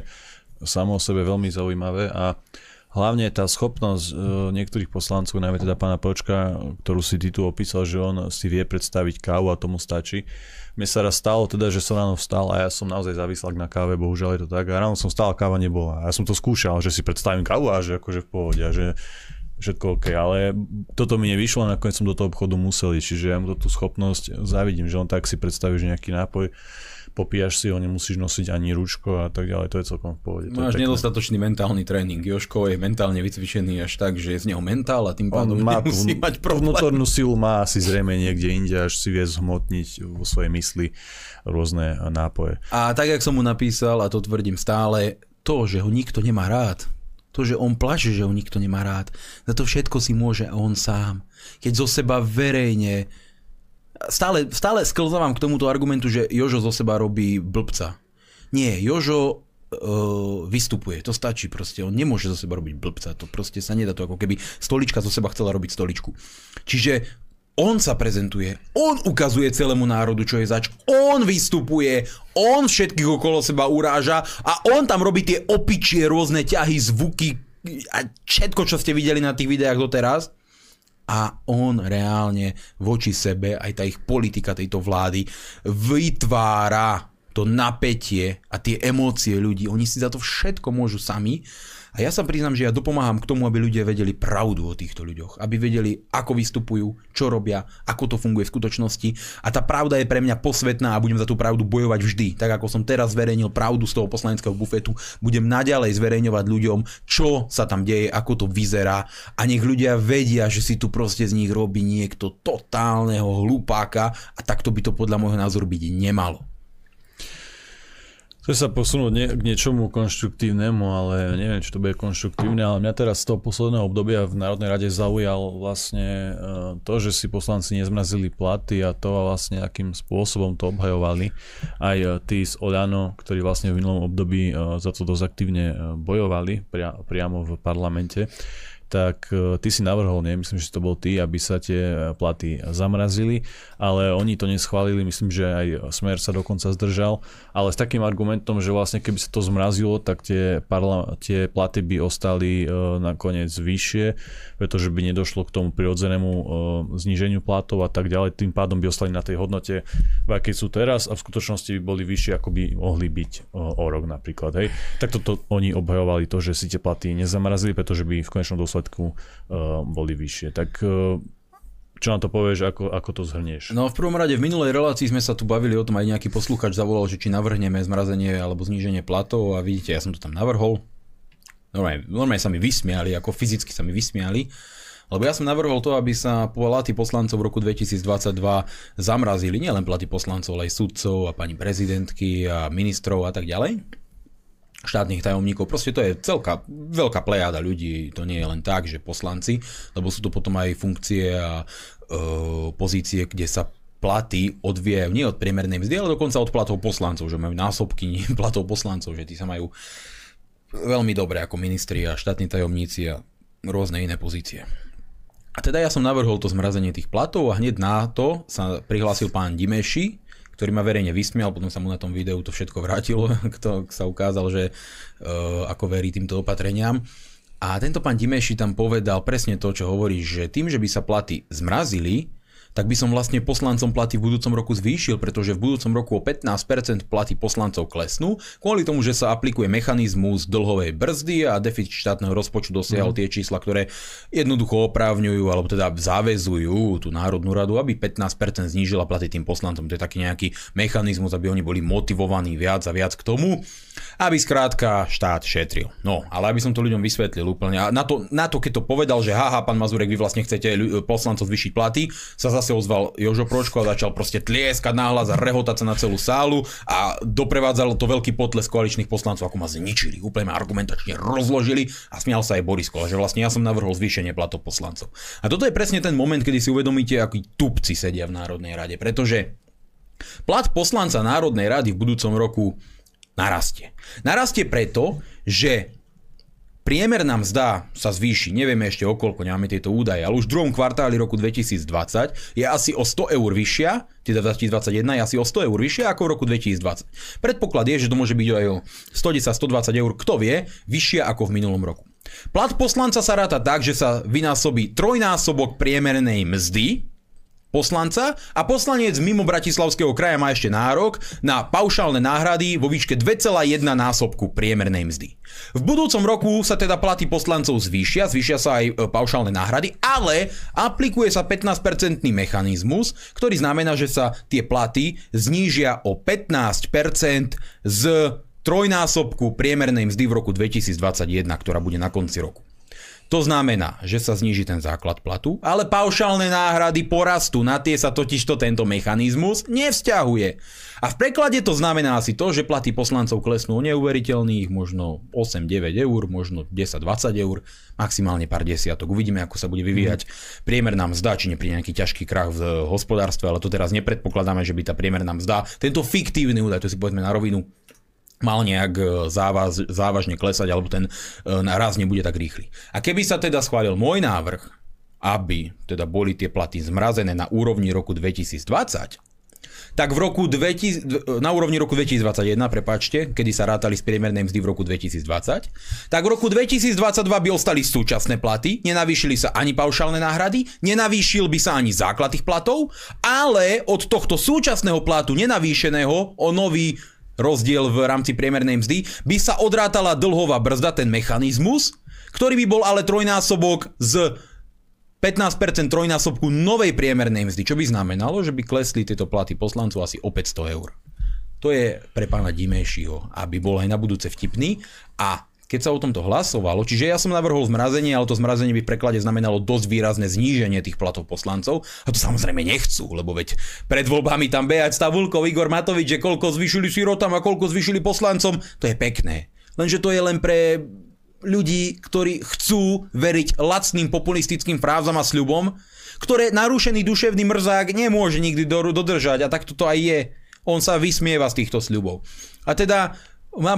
samo o sebe veľmi zaujímavé a hlavne tá schopnosť e, niektorých poslancov, najmä teda pána Počka, ktorú si ty tu opísal, že on si vie predstaviť kávu a tomu stačí. Mne sa raz stalo teda, že som ráno vstal a ja som naozaj zavislak na káve, bohužiaľ je to tak. A ráno som vstal a káva nebola. A ja som to skúšal, že si predstavím kávu a že akože v pohode. A že všetko OK, ale toto mi nevyšlo, nakoniec som do toho obchodu musel ísť, čiže ja mu tú schopnosť závidím, že on tak si predstaví, že nejaký nápoj popíjaš si ho, nemusíš nosiť ani rúčko a tak ďalej, to je celkom v pohode. Máš nedostatočný mentálny tréning. Joško je mentálne vycvičený až tak, že je z neho mentál a tým pádom má nemusí mať problém. Vnútornú silu má asi zrejme niekde inde, až si vie zhmotniť vo svojej mysli rôzne nápoje. A tak, jak som mu napísal, a to tvrdím stále, to, že ho nikto nemá rád, to, že on plače, že ho nikto nemá rád, za to všetko si môže on sám. Keď zo seba verejne stále, stále sklzávam k tomuto argumentu, že Jožo zo seba robí blbca. Nie, Jožo uh, vystupuje, to stačí proste, on nemôže zo seba robiť blbca, to proste sa nedá to ako keby stolička zo seba chcela robiť stoličku. Čiže on sa prezentuje, on ukazuje celému národu, čo je zač, on vystupuje, on všetkých okolo seba uráža a on tam robí tie opičie rôzne ťahy, zvuky a všetko, čo ste videli na tých videách doteraz a on reálne voči sebe, aj tá ich politika tejto vlády vytvára to napätie a tie emócie ľudí. Oni si za to všetko môžu sami a ja sa priznám, že ja dopomáham k tomu, aby ľudia vedeli pravdu o týchto ľuďoch. Aby vedeli, ako vystupujú, čo robia, ako to funguje v skutočnosti. A tá pravda je pre mňa posvetná a budem za tú pravdu bojovať vždy. Tak ako som teraz zverejnil pravdu z toho poslaneckého bufetu, budem naďalej zverejňovať ľuďom, čo sa tam deje, ako to vyzerá. A nech ľudia vedia, že si tu proste z nich robí niekto totálneho hlupáka a takto by to podľa môjho názoru byť nemalo. Chcem sa posunúť nie, k niečomu konštruktívnemu, ale neviem, či to bude konštruktívne, ale mňa teraz z toho posledného obdobia v Národnej rade zaujal vlastne e, to, že si poslanci nezmrazili platy a to vlastne akým spôsobom to obhajovali. Aj e, tí z Oľano, ktorí vlastne v minulom období e, za to dosť aktívne bojovali priamo v parlamente tak e, ty si navrhol, nie, myslím, že to bol ty, aby sa tie e, platy zamrazili, ale oni to neschválili, myslím, že aj Smer sa dokonca zdržal, ale s takým argumentom, že vlastne keby sa to zmrazilo, tak tie, parla- tie platy by ostali uh, nakoniec vyššie, pretože by nedošlo k tomu prirodzenému zníženiu platov a tak ďalej, tým pádom by ostali na tej hodnote, v akej sú teraz a v skutočnosti by boli vyššie, ako by mohli byť uh, o rok napríklad. Hej. Tak toto oni obhajovali to, že si tie platy nezamrazili, pretože by v konečnom dôsledku výsledku uh, boli vyššie. Tak uh, čo na to povieš, ako, ako to zhrnieš? No v prvom rade v minulej relácii sme sa tu bavili o tom, aj nejaký posluchač zavolal, že či navrhneme zmrazenie alebo zníženie platov a vidíte, ja som to tam navrhol. Normálne, normálne sa mi vysmiali, ako fyzicky sa mi vysmiali. Lebo ja som navrhol to, aby sa platy poslancov v roku 2022 zamrazili, nielen platy poslancov, ale aj sudcov a pani prezidentky a ministrov a tak ďalej štátnych tajomníkov. Proste to je celká, veľká plejada ľudí, to nie je len tak, že poslanci, lebo sú to potom aj funkcie a e, pozície, kde sa platy odvíjajú nie od priemernej mzdy, ale dokonca od platov poslancov, že majú násobky platov poslancov, že tí sa majú veľmi dobre ako ministri a štátni tajomníci a rôzne iné pozície. A teda ja som navrhol to zmrazenie tých platov a hneď na to sa prihlásil pán Dimeši, ktorý ma verejne vysmial, potom sa mu na tom videu to všetko vrátilo, kto sa ukázal, že uh, ako verí týmto opatreniam. A tento pán Dimeši tam povedal presne to, čo hovorí, že tým, že by sa platy zmrazili, tak by som vlastne poslancom platy v budúcom roku zvýšil, pretože v budúcom roku o 15% platy poslancov klesnú, kvôli tomu, že sa aplikuje mechanizmus dlhovej brzdy a deficit štátneho rozpočtu dosiahol mm. tie čísla, ktoré jednoducho oprávňujú alebo teda záväzujú tú Národnú radu, aby 15% znížila platy tým poslancom. To je taký nejaký mechanizmus, aby oni boli motivovaní viac a viac k tomu, aby skrátka štát šetril. No, ale aby som to ľuďom vysvetlil úplne. A na to, na to keď to povedal, že haha, pán Mazurek, vy vlastne chcete poslancov zvýšiť platy, sa zase ozval Jožo Pročko a začal proste tlieskať náhlas a rehotať sa na celú sálu a doprevádzalo to veľký potles koaličných poslancov, ako ma zničili, úplne ma argumentačne rozložili a smial sa aj Boris Kola, že vlastne ja som navrhol zvýšenie platov poslancov. A toto je presne ten moment, kedy si uvedomíte, akí tupci sedia v Národnej rade, pretože plat poslanca Národnej rady v budúcom roku narastie. Narastie preto, že Priemerná mzda sa zvýši, nevieme ešte o koľko, nemáme tieto údaje, ale už v druhom kvartáli roku 2020 je asi o 100 eur vyššia, teda 2021 je asi o 100 eur vyššia ako v roku 2020. Predpoklad je, že to môže byť aj o 110-120 eur, kto vie, vyššia ako v minulom roku. Plat poslanca sa ráta tak, že sa vynásobí trojnásobok priemernej mzdy, poslanca a poslanec mimo Bratislavského kraja má ešte nárok na paušálne náhrady vo výške 2,1 násobku priemernej mzdy. V budúcom roku sa teda platy poslancov zvýšia, zvýšia sa aj e, paušálne náhrady, ale aplikuje sa 15-percentný mechanizmus, ktorý znamená, že sa tie platy znížia o 15% z trojnásobku priemernej mzdy v roku 2021, ktorá bude na konci roku. To znamená, že sa zníži ten základ platu, ale paušálne náhrady porastú, na tie sa totižto tento mechanizmus nevzťahuje. A v preklade to znamená asi to, že platy poslancov klesnú neuveriteľných, možno 8-9 eur, možno 10-20 eur, maximálne pár desiatok. Uvidíme, ako sa bude vyvíjať priemerná mzda, či nepríde nejaký ťažký krach v hospodárstve, ale to teraz nepredpokladáme, že by tá priemerná mzda, tento fiktívny údaj, to si povedzme na rovinu, mal nejak e, závaz, závažne klesať, alebo ten e, raz nebude tak rýchly. A keby sa teda schválil môj návrh, aby teda boli tie platy zmrazené na úrovni roku 2020, tak v roku 2000, na úrovni roku 2021, prepáčte, kedy sa rátali z priemernej mzdy v roku 2020, tak v roku 2022 by ostali súčasné platy, nenavýšili sa ani paušálne náhrady, nenavýšil by sa ani základ tých platov, ale od tohto súčasného platu nenavýšeného o nový rozdiel v rámci priemernej mzdy, by sa odrátala dlhová brzda, ten mechanizmus, ktorý by bol ale trojnásobok z 15% trojnásobku novej priemernej mzdy, čo by znamenalo, že by klesli tieto platy poslancov asi o 500 eur. To je pre pána Dimejšího, aby bol aj na budúce vtipný a keď sa o tomto hlasovalo, čiže ja som navrhol zmrazenie, ale to zmrazenie by v preklade znamenalo dosť výrazné zníženie tých platov poslancov. A to samozrejme nechcú, lebo veď pred voľbami tam behať Stavulkov, Igor Matovič, že koľko zvyšili sirotam a koľko zvyšili poslancom, to je pekné. Lenže to je len pre ľudí, ktorí chcú veriť lacným populistickým frázam a sľubom, ktoré narušený duševný mrzák nemôže nikdy dodržať a tak to aj je. On sa vysmieva z týchto sľubov. A teda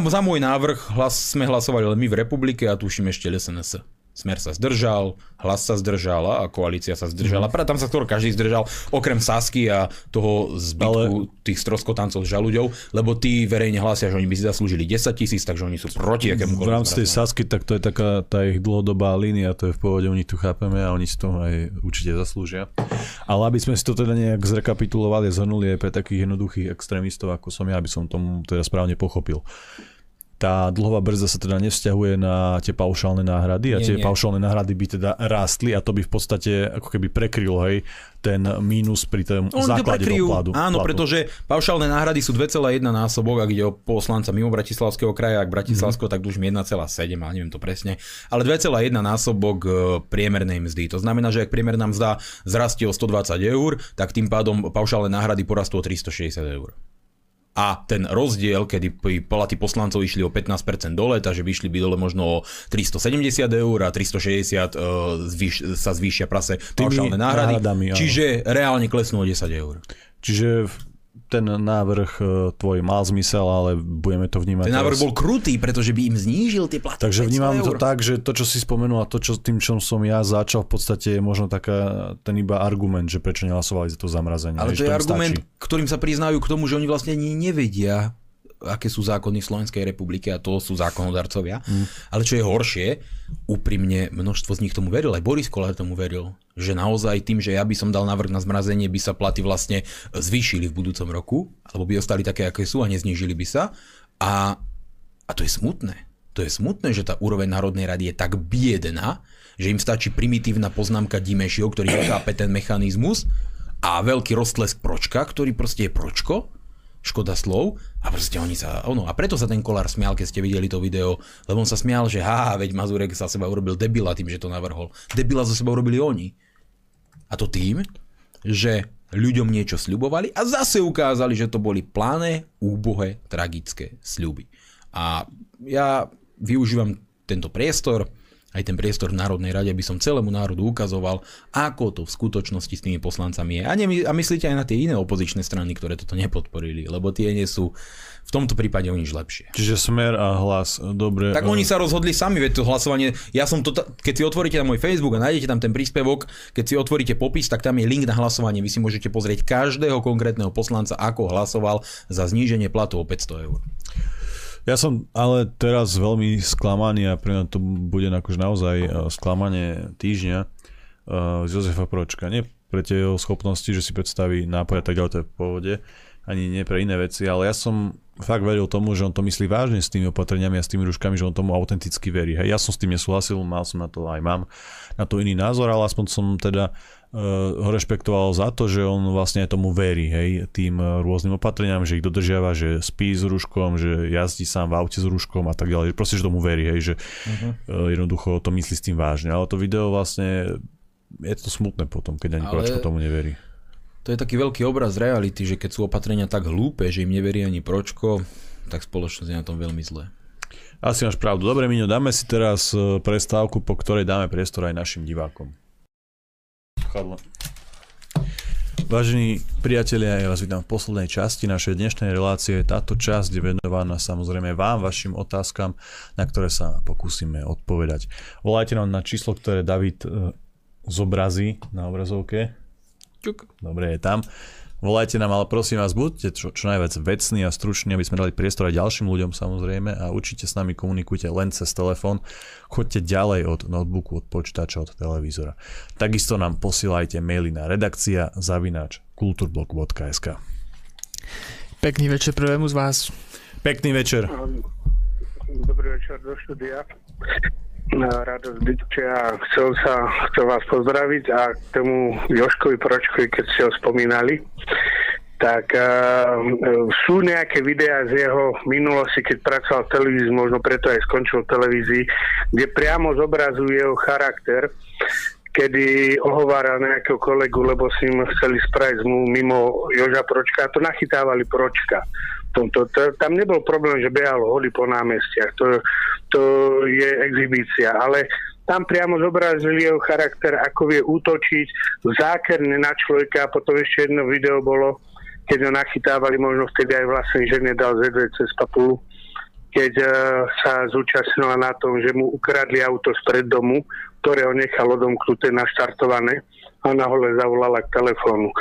za môj návrh hlas, sme hlasovali len my v republike a tuším ešte SNS. Smer sa zdržal, hlas sa zdržal a koalícia sa zdržala. Mm-hmm. Tam sa skoro každý zdržal, okrem Sasky a toho zbytku Ale... tých stroskotancov s žaluďou, lebo tí verejne hlasia, že oni by si zaslúžili 10 tisíc, takže oni sú proti akému V rámci tej Sasky, tak to je taká tá ich dlhodobá línia, to je v pohode, oni tu chápeme a oni si to aj určite zaslúžia. Ale aby sme si to teda nejak zrekapitulovali zhrnuli aj pre takých jednoduchých extrémistov, ako som ja, aby som tomu teda správne pochopil tá dlhová brzda sa teda nevzťahuje na tie paušálne náhrady a nie, tie nie. paušálne náhrady by teda rástli a to by v podstate ako keby prekrylo hej, ten mínus pri tom On základe to pládu. Áno, platu. pretože paušálne náhrady sú 2,1 násobok, ak ide o poslanca mimo Bratislavského kraja, ak Bratislavského, mm-hmm. tak už 1,7, a neviem to presne, ale 2,1 násobok e, priemernej mzdy. To znamená, že ak priemerná mzda zrastie o 120 eur, tak tým pádom paušálne náhrady porastú o 360 eur a ten rozdiel, kedy platy poslancov išli o 15% dole, takže by išli by dole možno o 370 eur a 360 uh, zvýš, sa zvýšia prase paušálne náhrady, náhradami, čiže reálne klesnú o 10 eur. Čiže ten návrh e, tvoj mal zmysel, ale budeme to vnímať. Ten návrh teraz... bol krutý, pretože by im znížil tie platy. Takže vnímam eur. to tak, že to, čo si spomenul a to, čo tým, čo som ja začal, v podstate je možno taká, ten iba argument, že prečo nehlasovali za to zamrazenie. Ale to je argument, stačí. ktorým sa priznajú k tomu, že oni vlastne ani nevedia, aké sú zákony v Slovenskej republike a to sú zákonodarcovia. Mm. Ale čo je horšie, úprimne množstvo z nich tomu veril, aj Boris Kolár tomu veril, že naozaj tým, že ja by som dal návrh na zmrazenie, by sa platy vlastne zvýšili v budúcom roku, alebo by ostali také, aké sú a neznížili by sa. A, a to je smutné. To je smutné, že tá úroveň Národnej rady je tak biedná, že im stačí primitívna poznámka Dimešio, ktorý nechápe ten mechanizmus a veľký roztlesk Pročka, ktorý proste je Pročko škoda slov a proste oni sa, ono, a preto sa ten kolár smial, keď ste videli to video, lebo on sa smial, že ha, veď Mazurek sa seba urobil debila tým, že to navrhol. Debila za seba urobili oni. A to tým, že ľuďom niečo sľubovali a zase ukázali, že to boli plané, úbohé, tragické sľuby. A ja využívam tento priestor, aj ten priestor v Národnej rade, aby som celému národu ukazoval, ako to v skutočnosti s tými poslancami je. A, ne, a myslíte aj na tie iné opozičné strany, ktoré toto nepodporili, lebo tie nie sú v tomto prípade o nič lepšie. Čiže smer a hlas, dobre. Tak oni sa rozhodli sami, veď to hlasovanie, ja som to, keď si otvoríte na môj Facebook a nájdete tam ten príspevok, keď si otvoríte popis, tak tam je link na hlasovanie, vy si môžete pozrieť každého konkrétneho poslanca, ako hlasoval za zníženie platu o 500 eur. Ja som ale teraz veľmi sklamaný a pre mňa to bude akože naozaj e, sklamanie týždňa uh, z Jozefa Pročka. Nie pre tie jeho schopnosti, že si predstaví nápoj a tak ďalej, to je v pohode, ani nie pre iné veci, ale ja som fakt veril tomu, že on to myslí vážne s tými opatreniami a s tými ruškami, že on tomu autenticky verí. Hej, ja som s tým nesúhlasil, mal som na to aj mám na to iný názor, ale aspoň som teda uh, ho rešpektoval za to, že on vlastne tomu verí, hej, tým uh, rôznym opatreniam, že ich dodržiava, že spí s rúškom, že jazdí sám v aute s rúškom a tak ďalej. Proste, že tomu verí, hej, že uh-huh. uh, jednoducho to myslí s tým vážne. Ale to video vlastne je to smutné potom, keď ani Ale... tomu neverí. To je taký veľký obraz reality, že keď sú opatrenia tak hlúpe, že im neverí ani Pročko, tak spoločnosť je na tom veľmi zle. Asi máš pravdu. Dobre, Miňo, dáme si teraz prestávku, po ktorej dáme priestor aj našim divákom. Chadle. Vážení priatelia, ja vás vítam v poslednej časti našej dnešnej relácie. Táto časť je venovaná samozrejme vám, vašim otázkam, na ktoré sa pokúsime odpovedať. Volajte nám na číslo, ktoré David e, zobrazí na obrazovke. Čuk. Dobre, je tam. Volajte nám, ale prosím vás, buďte čo, čo najviac vecní a struční, aby sme dali priestor aj ďalším ľuďom samozrejme a určite s nami komunikujte len cez telefón. Choďte ďalej od notebooku, od počítača, od televízora. Takisto nám posielajte maily na redakcia zavináč kulturblog.sk Pekný večer prvému z vás. Pekný večer. Dobrý večer do štúdia radosť bytia chcel sa chcel vás pozdraviť a k tomu Joškovi Pročkovi, keď ste ho spomínali, tak uh, sú nejaké videá z jeho minulosti, keď pracoval v televízii, možno preto aj skončil v televízii, kde priamo zobrazuje jeho charakter, kedy ohovára nejakého kolegu, lebo si im chceli spraviť mu mimo Joža Pročka a to nachytávali Pročka tomto. To, tam nebol problém, že behal hody po námestiach. To, to je exhibícia. Ale tam priamo zobrazili jeho charakter, ako vie útočiť zákerne na človeka a potom ešte jedno video bolo, keď ho nachytávali, možno vtedy aj vlastne žene dal ZV cez papulu, keď uh, sa zúčastnila na tom, že mu ukradli auto spred domu, ktoré ho nechal odomknuté, naštartované a nahole zavolala k telefónu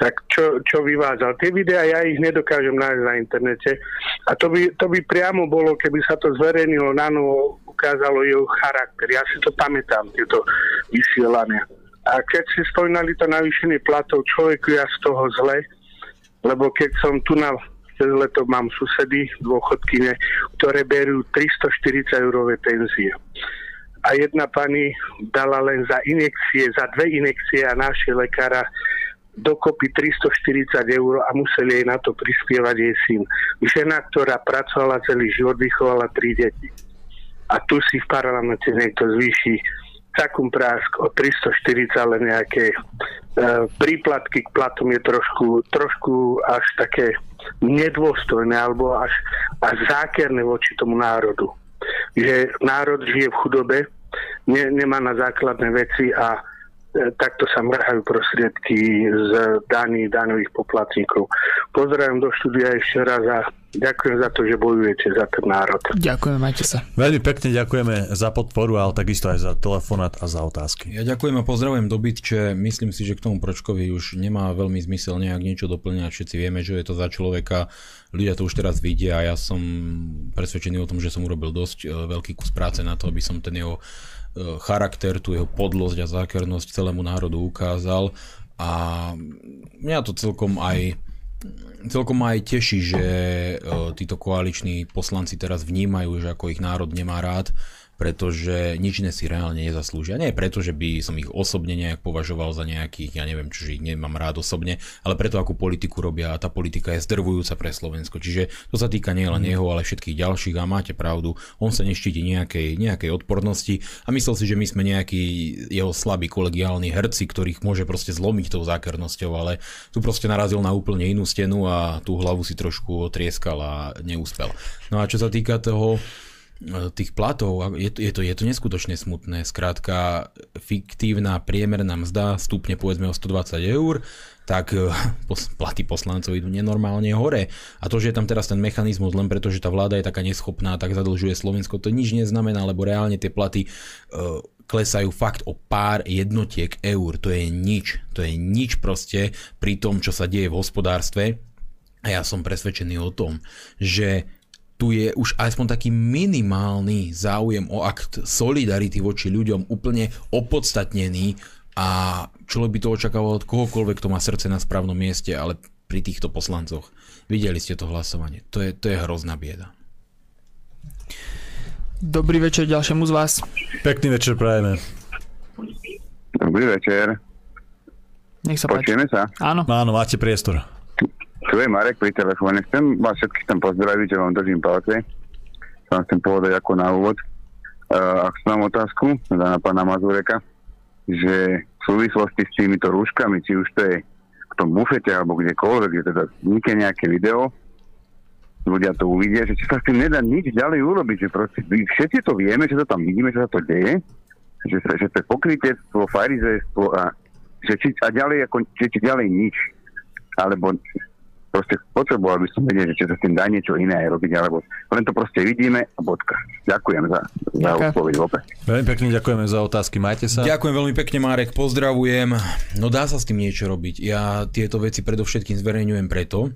tak čo, čo vyvádzal. Tie videá ja ich nedokážem nájsť na internete a to by, to by priamo bolo, keby sa to zverejnilo na novo, ukázalo jeho charakter. Ja si to pamätám, tieto vysielania. A keď si spomínali to navýšenie platov, človeku ja z toho zle, lebo keď som tu na cez leto mám susedy, dôchodkyne, ktoré berú 340 eurové penzie. A jedna pani dala len za inekcie, za dve inekcie a naše lekára dokopy 340 eur a museli jej na to prispievať jej syn. Žena, ktorá pracovala celý život, vychovala tri deti. A tu si v parlamente niekto zvýši takom prásk o 340, ale nejaké e, príplatky k platom je trošku, trošku až také nedôstojné alebo až, až zákerné voči tomu národu. Že národ žije v chudobe, ne, nemá na základné veci a E, takto sa mrhajú prostriedky z daní daňových poplatníkov. Pozdravujem do štúdia ešte raz a ďakujem za to, že bojujete za ten národ. Ďakujem, majte sa. Veľmi pekne ďakujeme za podporu, ale takisto aj za telefonát a za otázky. Ja ďakujem a pozdravujem že Myslím si, že k tomu Pročkovi už nemá veľmi zmysel nejak niečo doplňať. Všetci vieme, že je to za človeka. Ľudia to už teraz vidia a ja som presvedčený o tom, že som urobil dosť e, veľký kus práce na to, aby som ten jeho E, charakter, tú jeho podlosť a zákernosť celému národu ukázal. A mňa to celkom aj celkom aj teší, že e, títo koaliční poslanci teraz vnímajú, že ako ich národ nemá rád pretože nič iné si reálne nezaslúžia. Nie preto, že by som ich osobne nejak považoval za nejakých, ja neviem, či ich nemám rád osobne, ale preto, akú politiku robia a tá politika je zdrvujúca pre Slovensko. Čiže to sa týka nielen mm. jeho, ale všetkých ďalších a máte pravdu, on sa neštíti nejakej, nejakej odpornosti a myslel si, že my sme nejakí jeho slabí kolegiálni herci, ktorých môže proste zlomiť tou zákernosťou, ale tu proste narazil na úplne inú stenu a tú hlavu si trošku otrieskal a neúspel. No a čo sa týka toho, tých platov, je to, je, to, je to neskutočne smutné. Skrátka, fiktívna priemerná mzda stupne povedzme o 120 eur, tak e, platy poslancov idú nenormálne hore. A to, že je tam teraz ten mechanizmus len preto, že tá vláda je taká neschopná, tak zadlžuje Slovensko, to nič neznamená, lebo reálne tie platy uh, klesajú fakt o pár jednotiek eur. To je nič. To je nič proste pri tom, čo sa deje v hospodárstve. A ja som presvedčený o tom, že tu je už aspoň taký minimálny záujem o akt solidarity voči ľuďom úplne opodstatnený a človek by to očakával od kohokoľvek, kto má srdce na správnom mieste, ale pri týchto poslancoch. Videli ste to hlasovanie. To je, to je hrozná bieda. Dobrý večer ďalšiemu z vás. Pekný večer prajeme. Dobrý večer. Nech sa páči. Počujeme sa? Áno. Áno, máte priestor. Tu je Marek pri telefóne. Chcem vás všetkých tam pozdraviť, že vám držím palce. Vám chcem povedať ako na úvod. Uh, ak mám otázku na pána Mazureka, že v súvislosti s týmito rúškami, či už to je v tom bufete alebo kdekoľvek, kde teda vznikne nejaké video, ľudia to uvidia, že či sa s tým nedá nič ďalej urobiť, že proste všetci to vieme, že to tam vidíme, že sa to deje, že, že to je pokrytectvo, farizejstvo a, že či, a ďalej, ako, či, či ďalej nič. Alebo proste potreboval by som vedieť, že či sa s tým dá niečo iné aj robiť, alebo len to proste vidíme a bodka. Ďakujem za, za odpoveď opäť. Veľmi pekne ďakujeme za otázky, majte sa. Ďakujem veľmi pekne, Marek, pozdravujem. No dá sa s tým niečo robiť. Ja tieto veci predovšetkým zverejňujem preto,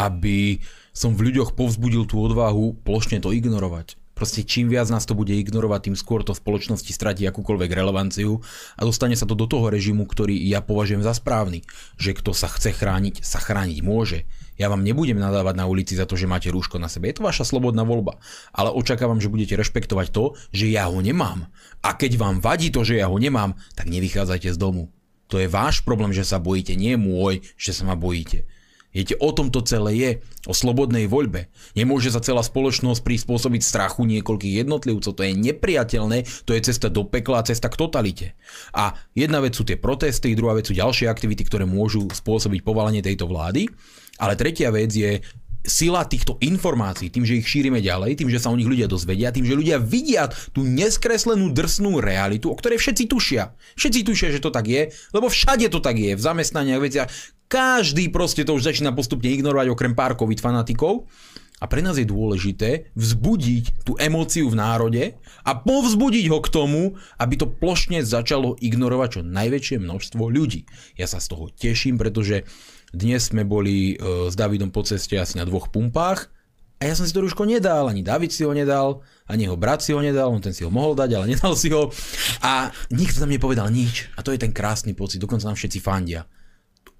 aby som v ľuďoch povzbudil tú odvahu plošne to ignorovať. Proste čím viac nás to bude ignorovať, tým skôr to v spoločnosti stratí akúkoľvek relevanciu a dostane sa to do toho režimu, ktorý ja považujem za správny. Že kto sa chce chrániť, sa chrániť môže. Ja vám nebudem nadávať na ulici za to, že máte rúško na sebe. Je to vaša slobodná voľba. Ale očakávam, že budete rešpektovať to, že ja ho nemám. A keď vám vadí to, že ja ho nemám, tak nevychádzajte z domu. To je váš problém, že sa bojíte, nie môj, že sa ma bojíte. Viete, o tom to celé je, o slobodnej voľbe. Nemôže sa celá spoločnosť prispôsobiť strachu niekoľkých jednotlivcov, to je nepriateľné, to je cesta do pekla a cesta k totalite. A jedna vec sú tie protesty, druhá vec sú ďalšie aktivity, ktoré môžu spôsobiť povalenie tejto vlády, ale tretia vec je sila týchto informácií, tým, že ich šírime ďalej, tým, že sa o nich ľudia dozvedia, tým, že ľudia vidia tú neskreslenú drsnú realitu, o ktorej všetci tušia. Všetci tušia, že to tak je, lebo všade to tak je, v zamestnaniach, veciach. Každý proste to už začína postupne ignorovať okrem pár covid fanatikov. A pre nás je dôležité vzbudiť tú emóciu v národe a povzbudiť ho k tomu, aby to plošne začalo ignorovať čo najväčšie množstvo ľudí. Ja sa z toho teším, pretože dnes sme boli e, s Davidom po ceste asi na dvoch pumpách a ja som si to rúško nedal, ani David si ho nedal, ani jeho brat si ho nedal, on ten si ho mohol dať, ale nedal si ho. A nikto tam nepovedal nič. A to je ten krásny pocit, dokonca nám všetci fandia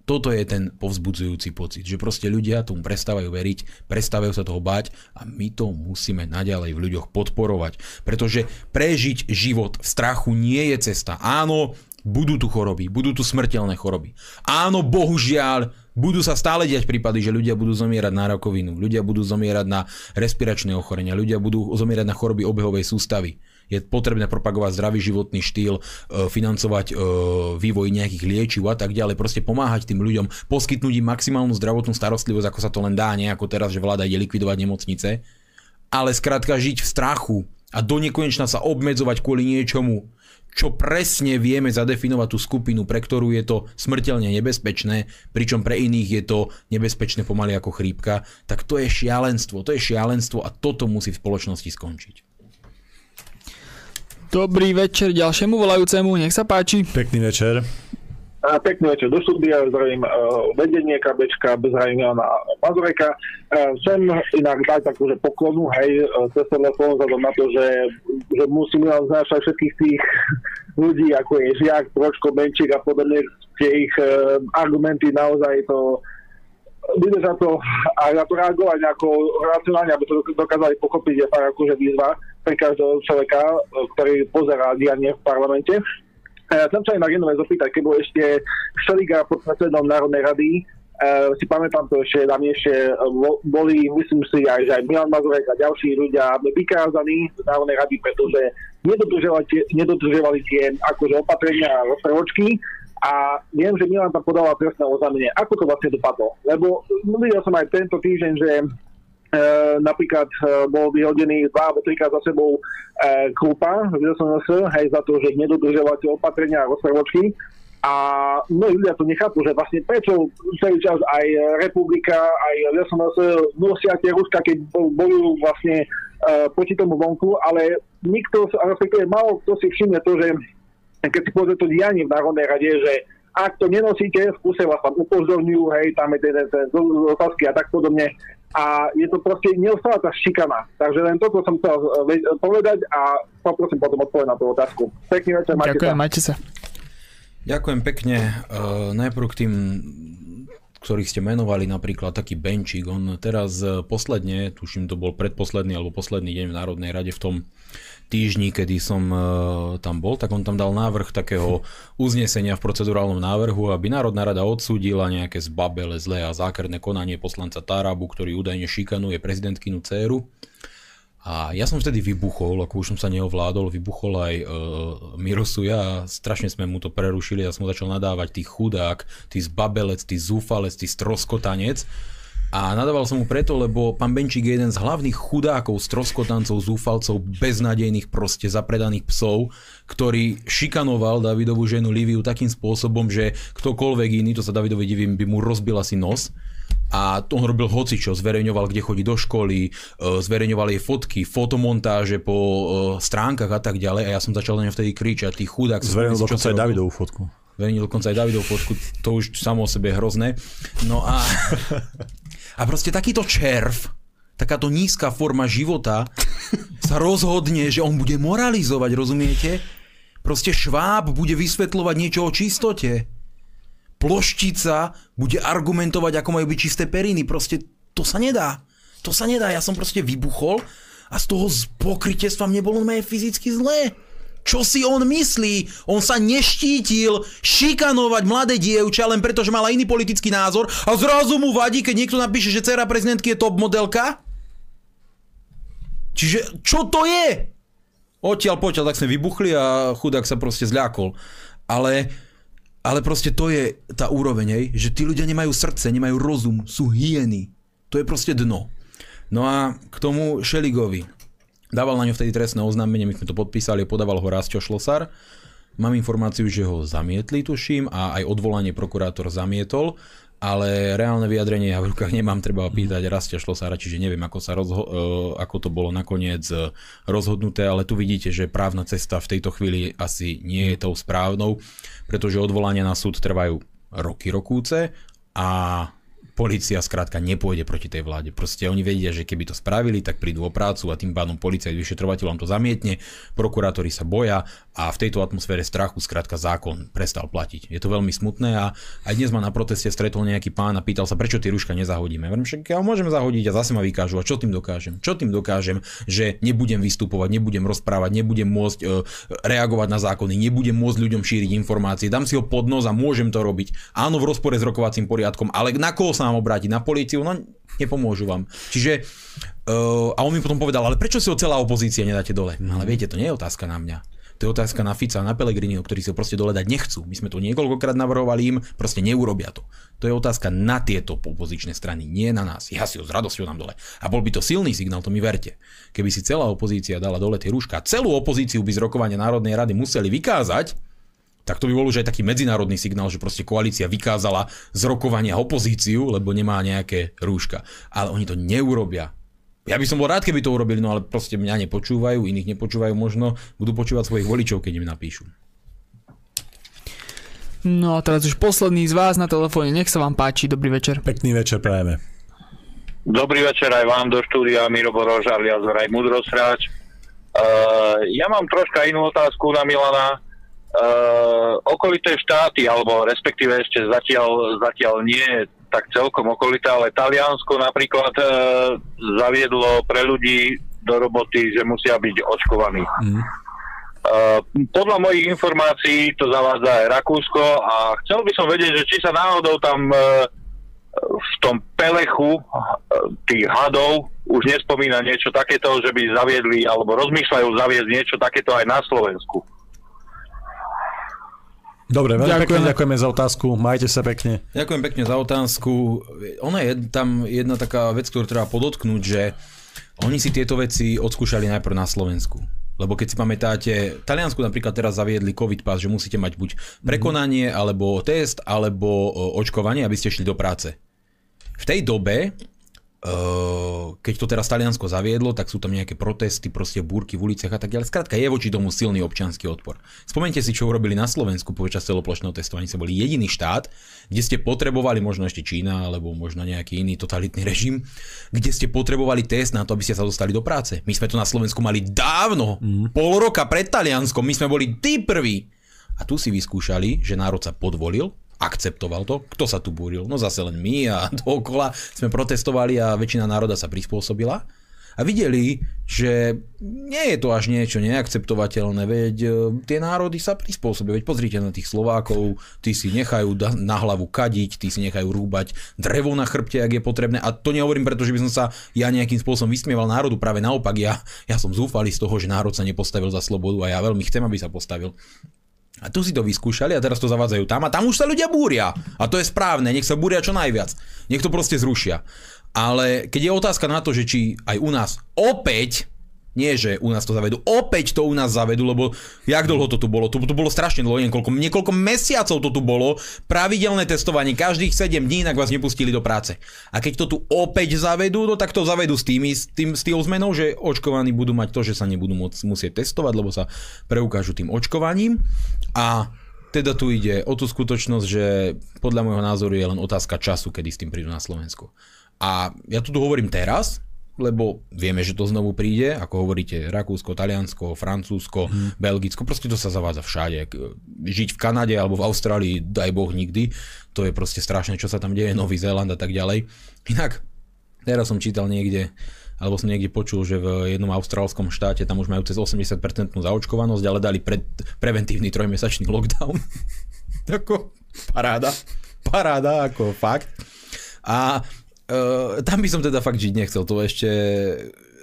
toto je ten povzbudzujúci pocit, že proste ľudia tomu prestávajú veriť, prestávajú sa toho bať a my to musíme naďalej v ľuďoch podporovať. Pretože prežiť život v strachu nie je cesta. Áno, budú tu choroby, budú tu smrteľné choroby. Áno, bohužiaľ, budú sa stále diať prípady, že ľudia budú zomierať na rakovinu, ľudia budú zomierať na respiračné ochorenia, ľudia budú zomierať na choroby obehovej sústavy je potrebné propagovať zdravý životný štýl, e, financovať e, vývoj nejakých liečiv a tak ďalej, proste pomáhať tým ľuďom, poskytnúť im maximálnu zdravotnú starostlivosť, ako sa to len dá, nie ako teraz, že vláda ide likvidovať nemocnice, ale skrátka žiť v strachu a do nekonečna sa obmedzovať kvôli niečomu, čo presne vieme zadefinovať tú skupinu, pre ktorú je to smrteľne nebezpečné, pričom pre iných je to nebezpečné pomaly ako chrípka, tak to je šialenstvo, to je šialenstvo a toto musí v spoločnosti skončiť. Dobrý večer ďalšiemu volajúcemu, nech sa páči. Pekný večer. A pekný večer do štúdia, zdravím uh, vedenie KBčka, zdravím Jana Mazureka. Uh, chcem inak dať takú, že poklonu, hej, uh, cez telefón, vzhľadom na to, že, že musím znášať všetkých tých ľudí, ako je Žiak, Pročko, Benčík a podobne, tie ich uh, argumenty naozaj to vydržať to a na to reagovať nejako racionálne, aby to dokázali pochopiť, je fakt akože výzva pre každého človeka, ktorý pozerá dianie v parlamente. Ja chcem sa aj na jednu keď bol ešte Šeliga pod predsedom Národnej rady, uh, si pamätám to ešte dávnejšie, boli, myslím si, aj, že aj Milan Mazurek a ďalší ľudia vykázaní z Národnej rady, pretože nedodržovali tie, nedodržovali tie akože opatrenia a rozprvočky a viem, že Milan tam podala trestné oznámenie. Ako to vlastne dopadlo? Lebo videl som aj tento týždeň, že napríklad e, bol vyhodený dva alebo trikrát za sebou e, Krupa z SNS, hej, za to, že nedodržiavate opatrenia a rozprvočky. A mnohí ľudia to nechápu, že vlastne prečo celý čas aj Republika, aj SNS nosia tie Ruska, keď bojujú vlastne e, proti tomu vonku, ale nikto, respektíve málo kto si všimne to, že keď si pozrie to dianie v Národnej rade, že ak to nenosíte, v kuse vás tam upozorňujú, hej, tam je ten otázky a tak podobne a je to proste neustále tá šikana. Takže len toto som chcel eh, povedať a poprosím potom odpovedať na tú otázku. Pekný večer, majte Ďakujem, sa. majte sa. Ďakujem pekne. Uh, najprv k tým ktorých ste menovali, napríklad taký Benčík, on teraz posledne, tuším to bol predposledný alebo posledný deň v Národnej rade v tom týždni, kedy som uh, tam bol, tak on tam dal návrh takého uznesenia v procedurálnom návrhu, aby Národná rada odsúdila nejaké zbabele, zlé a zákerné konanie poslanca Tarabu, ktorý údajne šikanuje prezidentkinu dceru. A ja som vtedy vybuchol, ako už som sa neovládol, vybuchol aj e, Mirosuja a strašne sme mu to prerušili a som začal nadávať, tý chudák, tý zbabelec, tý zúfalec, tý stroskotanec. A nadával som mu preto, lebo pán Benčík je jeden z hlavných chudákov, stroskotancov, zúfalcov, beznadejných proste zapredaných psov, ktorý šikanoval Davidovú ženu Liviu takým spôsobom, že ktokoľvek iný, to sa Davidovi divím, by mu rozbil asi nos a to on robil hocičo, zverejňoval, kde chodí do školy, e, zverejňoval jej fotky, fotomontáže po e, stránkach a tak ďalej a ja som začal na vtedy kričať, ty chudák. Zverejnil dokonca aj Davidovú fotku. Zverejnil dokonca aj Davidovú fotku, to už samo o sebe je hrozné. No a, a proste takýto červ, takáto nízka forma života sa rozhodne, že on bude moralizovať, rozumiete? Proste šváb bude vysvetľovať niečo o čistote ploštica bude argumentovať, ako majú byť čisté periny. Proste to sa nedá. To sa nedá. Ja som proste vybuchol a z toho pokrytectva mne bolo mňa fyzicky zlé. Čo si on myslí? On sa neštítil šikanovať mladé dievča len preto, že mala iný politický názor a zrazu mu vadí, keď niekto napíše, že dcera prezidentky je top modelka? Čiže čo to je? Odtiaľ potiaľ, tak sme vybuchli a chudák sa proste zľakol. Ale ale proste to je tá úroveň, hej, že tí ľudia nemajú srdce, nemajú rozum, sú hyeny. To je proste dno. No a k tomu Šeligovi. Dával na ňo vtedy trestné oznámenie, my sme to podpísali, podával ho Rastio Šlosar. Mám informáciu, že ho zamietli, tuším, a aj odvolanie prokurátor zamietol ale reálne vyjadrenie ja v rukách nemám, treba pýtať Rastia Šlosára, čiže neviem, ako, sa rozho- e, ako to bolo nakoniec e, rozhodnuté, ale tu vidíte, že právna cesta v tejto chvíli asi nie je tou správnou, pretože odvolania na súd trvajú roky rokúce a policia skrátka nepôjde proti tej vláde. Proste oni vedia, že keby to spravili, tak prídu o prácu a tým pádom policia vyšetrovateľom to zamietne, prokurátori sa boja a v tejto atmosfére strachu skrátka zákon prestal platiť. Je to veľmi smutné a aj dnes ma na proteste stretol nejaký pán a pýtal sa, prečo tie rúška nezahodíme. Viem, však ja môžem zahodiť a zase ma vykážu. A čo tým dokážem? Čo tým dokážem, že nebudem vystupovať, nebudem rozprávať, nebudem môcť e, reagovať na zákony, nebudem môcť ľuďom šíriť informácie, dám si ho pod nos a môžem to robiť. Áno, v rozpore s rokovacím poriadkom, ale na koho sa mám obrátiť? Na políciu? No nepomôžu vám. Čiže uh, a on mi potom povedal, ale prečo si ho celá opozícia nedáte dole? Ale viete, to nie je otázka na mňa. To je otázka na Fica, na Pelegriniho, ktorí si ho proste dole dať nechcú. My sme to niekoľkokrát navrhovali im, proste neurobia to. To je otázka na tieto opozičné strany, nie na nás. Ja si ho s radosťou dám dole. A bol by to silný signál, to mi verte. Keby si celá opozícia dala dole tie rúška, celú opozíciu by z rokovania Národnej rady museli vykázať, tak to by bol už aj taký medzinárodný signál, že proste koalícia vykázala z rokovania opozíciu, lebo nemá nejaké rúška. Ale oni to neurobia. Ja by som bol rád, keby to urobili, no ale proste mňa nepočúvajú, iných nepočúvajú možno, budú počúvať svojich voličov, keď im napíšu. No a teraz už posledný z vás na telefóne, nech sa vám páči, dobrý večer. Pekný večer prajeme. Dobrý večer aj vám do štúdia, Miro Borož alias Vraj Mudrosráč. Uh, ja mám troška inú otázku na Milana uh, okolité štáty, alebo respektíve ešte zatiaľ, zatiaľ nie tak celkom okolité, ale Taliansko napríklad uh, zaviedlo pre ľudí do roboty, že musia byť očkovaní. Mm. Uh, podľa mojich informácií to zavádza aj Rakúsko a chcel by som vedieť, že či sa náhodou tam uh, v tom pelechu uh, tých hadov už nespomína niečo takéto, že by zaviedli alebo rozmýšľajú zaviesť niečo takéto aj na Slovensku. Dobre, veľmi ďakujeme. pekne ďakujeme za otázku. Majte sa pekne. Ďakujem pekne za otázku. Ona je tam jedna taká vec, ktorú treba podotknúť, že oni si tieto veci odskúšali najprv na Slovensku. Lebo keď si pamätáte, Taliansku napríklad teraz zaviedli COVID pas, že musíte mať buď prekonanie, alebo test, alebo očkovanie, aby ste šli do práce. V tej dobe keď to teraz Taliansko zaviedlo, tak sú tam nejaké protesty, proste búrky v uliciach a tak ďalej. Skrátka je voči tomu silný občianský odpor. Spomente si, čo urobili na Slovensku počas celoplošného testovania. Sa boli jediný štát, kde ste potrebovali, možno ešte Čína, alebo možno nejaký iný totalitný režim, kde ste potrebovali test na to, aby ste sa dostali do práce. My sme to na Slovensku mali dávno, mm. pol roka pred Talianskom, my sme boli tí prví. A tu si vyskúšali, že národ sa podvolil, akceptoval to. Kto sa tu búril? No zase len my a dookola sme protestovali a väčšina národa sa prispôsobila a videli, že nie je to až niečo neakceptovateľné, veď e, tie národy sa prispôsobia, veď pozrite na tých Slovákov, tí si nechajú na hlavu kadiť, tí si nechajú rúbať drevo na chrbte, ak je potrebné a to nehovorím, pretože by som sa ja nejakým spôsobom vysmieval národu, práve naopak, ja, ja som zúfalý z toho, že národ sa nepostavil za slobodu a ja veľmi chcem, aby sa postavil. A tu si to vyskúšali a teraz to zavádzajú tam a tam už sa ľudia búria. A to je správne, nech sa búria čo najviac. Nech to proste zrušia. Ale keď je otázka na to, že či aj u nás opäť nie, že u nás to zavedú. Opäť to u nás zavedú, lebo jak dlho to tu bolo? To, to bolo strašne dlho, niekoľko, niekoľko mesiacov to tu bolo. Pravidelné testovanie, každých 7 dní, inak vás nepustili do práce. A keď to tu opäť zavedú, no tak to zavedú s, tými, s, tým, s tým zmenou, že očkovaní budú mať to, že sa nebudú môcť, musieť testovať, lebo sa preukážu tým očkovaním. A teda tu ide o tú skutočnosť, že podľa môjho názoru je len otázka času, kedy s tým prídu na Slovensku. A ja tu hovorím teraz, lebo vieme, že to znovu príde, ako hovoríte, Rakúsko, Taliansko, Francúzsko, hmm. Belgicko, proste to sa zavádza všade. Žiť v Kanade alebo v Austrálii, daj Boh nikdy, to je proste strašné, čo sa tam deje, Nový Zéland a tak ďalej. Inak, teraz som čítal niekde, alebo som niekde počul, že v jednom austrálskom štáte tam už majú cez 80% zaočkovanosť, ale dali pred, preventívny trojmesačný lockdown. ako paráda, paráda, ako fakt. A Uh, tam by som teda fakt žiť nechcel, to ešte,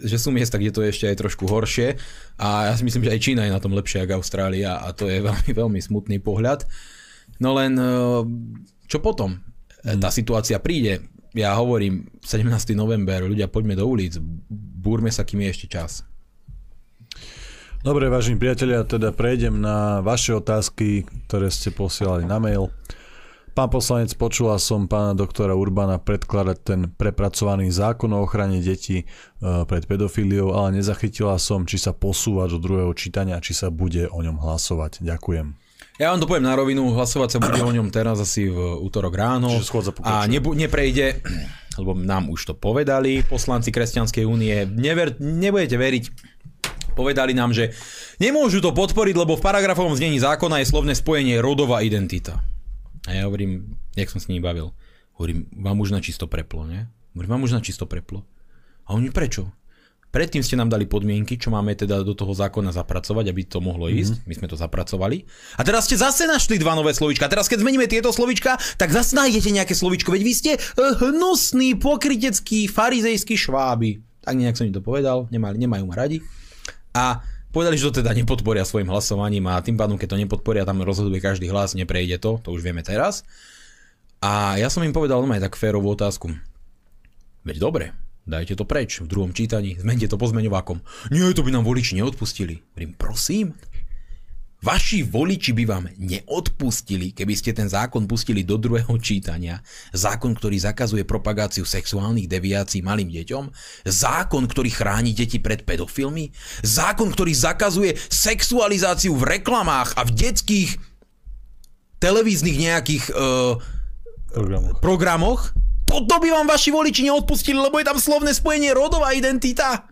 že sú miesta, kde to je ešte aj trošku horšie a ja si myslím, že aj Čína je na tom lepšie ako Austrália a to je veľmi, veľmi smutný pohľad. No len, uh, čo potom? Hmm. Tá situácia príde, ja hovorím, 17. november, ľudia poďme do ulic, búrme sa, kým je ešte čas. Dobre, vážení priatelia, teda prejdem na vaše otázky, ktoré ste posielali na mail. Pán poslanec, počula som pána doktora Urbana predkladať ten prepracovaný zákon o ochrane detí e, pred pedofíliou, ale nezachytila som, či sa posúva do druhého čítania, či sa bude o ňom hlasovať. Ďakujem. Ja vám to poviem na rovinu, hlasovať sa bude o ňom teraz asi v útorok ráno a nebu- neprejde, lebo nám už to povedali poslanci Kresťanskej únie, Never, nebudete veriť, povedali nám, že nemôžu to podporiť, lebo v paragrafovom znení zákona je slovné spojenie rodová identita. A ja hovorím, jak som s nimi bavil, hovorím, vám už na čisto preplo, ne? Hovorím, vám už na čisto preplo. A oni, prečo? Predtým ste nám dali podmienky, čo máme teda do toho zákona zapracovať, aby to mohlo mhm. ísť. Mm-hmm. My sme to zapracovali. A teraz ste zase našli dva nové slovička. A teraz keď zmeníme tieto slovička, tak zase nájdete nejaké slovičko. Veď vy ste uh, hnusný, pokrytecký, farizejský šváby. Tak nejak som im to povedal, nemali, nemajú ma radi. A Povedali, že to teda nepodporia svojim hlasovaním a tým pádom, keď to nepodporia, tam rozhoduje každý hlas, neprejde to, to už vieme teraz. A ja som im povedal no tak férovú otázku. Veď dobre, dajte to preč v druhom čítaní, zmente to pozmeňovákom. Nie, to by nám voliči neodpustili. Hovorím, prosím, Vaši voliči by vám neodpustili, keby ste ten zákon pustili do druhého čítania. Zákon, ktorý zakazuje propagáciu sexuálnych deviácií malým deťom. Zákon, ktorý chráni deti pred pedofilmi. Zákon, ktorý zakazuje sexualizáciu v reklamách a v detských televíznych nejakých uh, programoch. programoch. Toto by vám vaši voliči neodpustili, lebo je tam slovné spojenie rodová identita.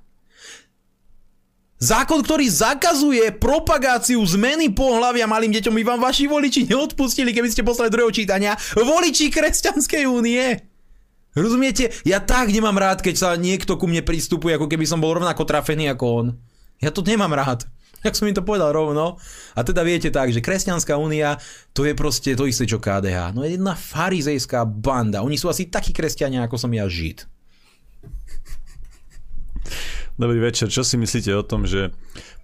Zákon, ktorý zakazuje propagáciu zmeny pohľavia malým deťom, by vám vaši voliči neodpustili, keby ste poslali druhého čítania. Voliči Kresťanskej únie. Rozumiete? Ja tak nemám rád, keď sa niekto ku mne pristupuje, ako keby som bol rovnako trafený ako on. Ja to nemám rád. Jak som im to povedal rovno. A teda viete tak, že Kresťanská únia to je proste to isté, čo KDH. No je jedna farizejská banda. Oni sú asi takí kresťania, ako som ja žid. Dobrý večer. Čo si myslíte o tom, že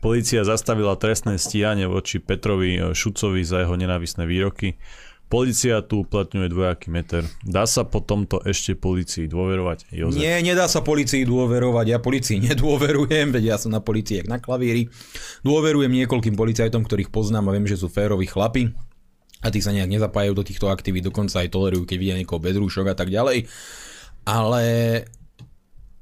policia zastavila trestné stíhanie voči Petrovi Šucovi za jeho nenávisné výroky? Polícia tu uplatňuje dvojaký meter. Dá sa po tomto ešte policii dôverovať? Jozef? Nie, nedá sa policii dôverovať. Ja policii nedôverujem, veď ja som na policii jak na klavíri. Dôverujem niekoľkým policajtom, ktorých poznám a viem, že sú féroví chlapi a tí sa nejak nezapájajú do týchto aktivít, dokonca aj tolerujú, keď vidia niekoho bez rúšok a tak ďalej. Ale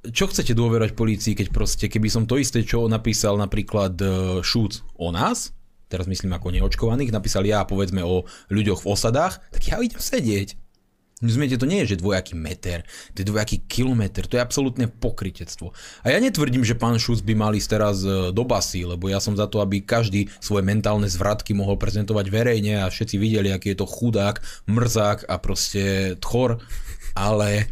čo chcete dôverať polícii, keď proste, keby som to isté, čo napísal napríklad Šúc o nás, teraz myslím ako neočkovaných, napísal ja povedzme o ľuďoch v osadách, tak ja idem sedieť. Rozumiete, to nie je, že dvojaký meter, to je dvojaký kilometr, to je absolútne pokritectvo. A ja netvrdím, že pán Šus by mal ísť teraz e, do basy, lebo ja som za to, aby každý svoje mentálne zvratky mohol prezentovať verejne a všetci videli, aký je to chudák, mrzák a proste tchor, ale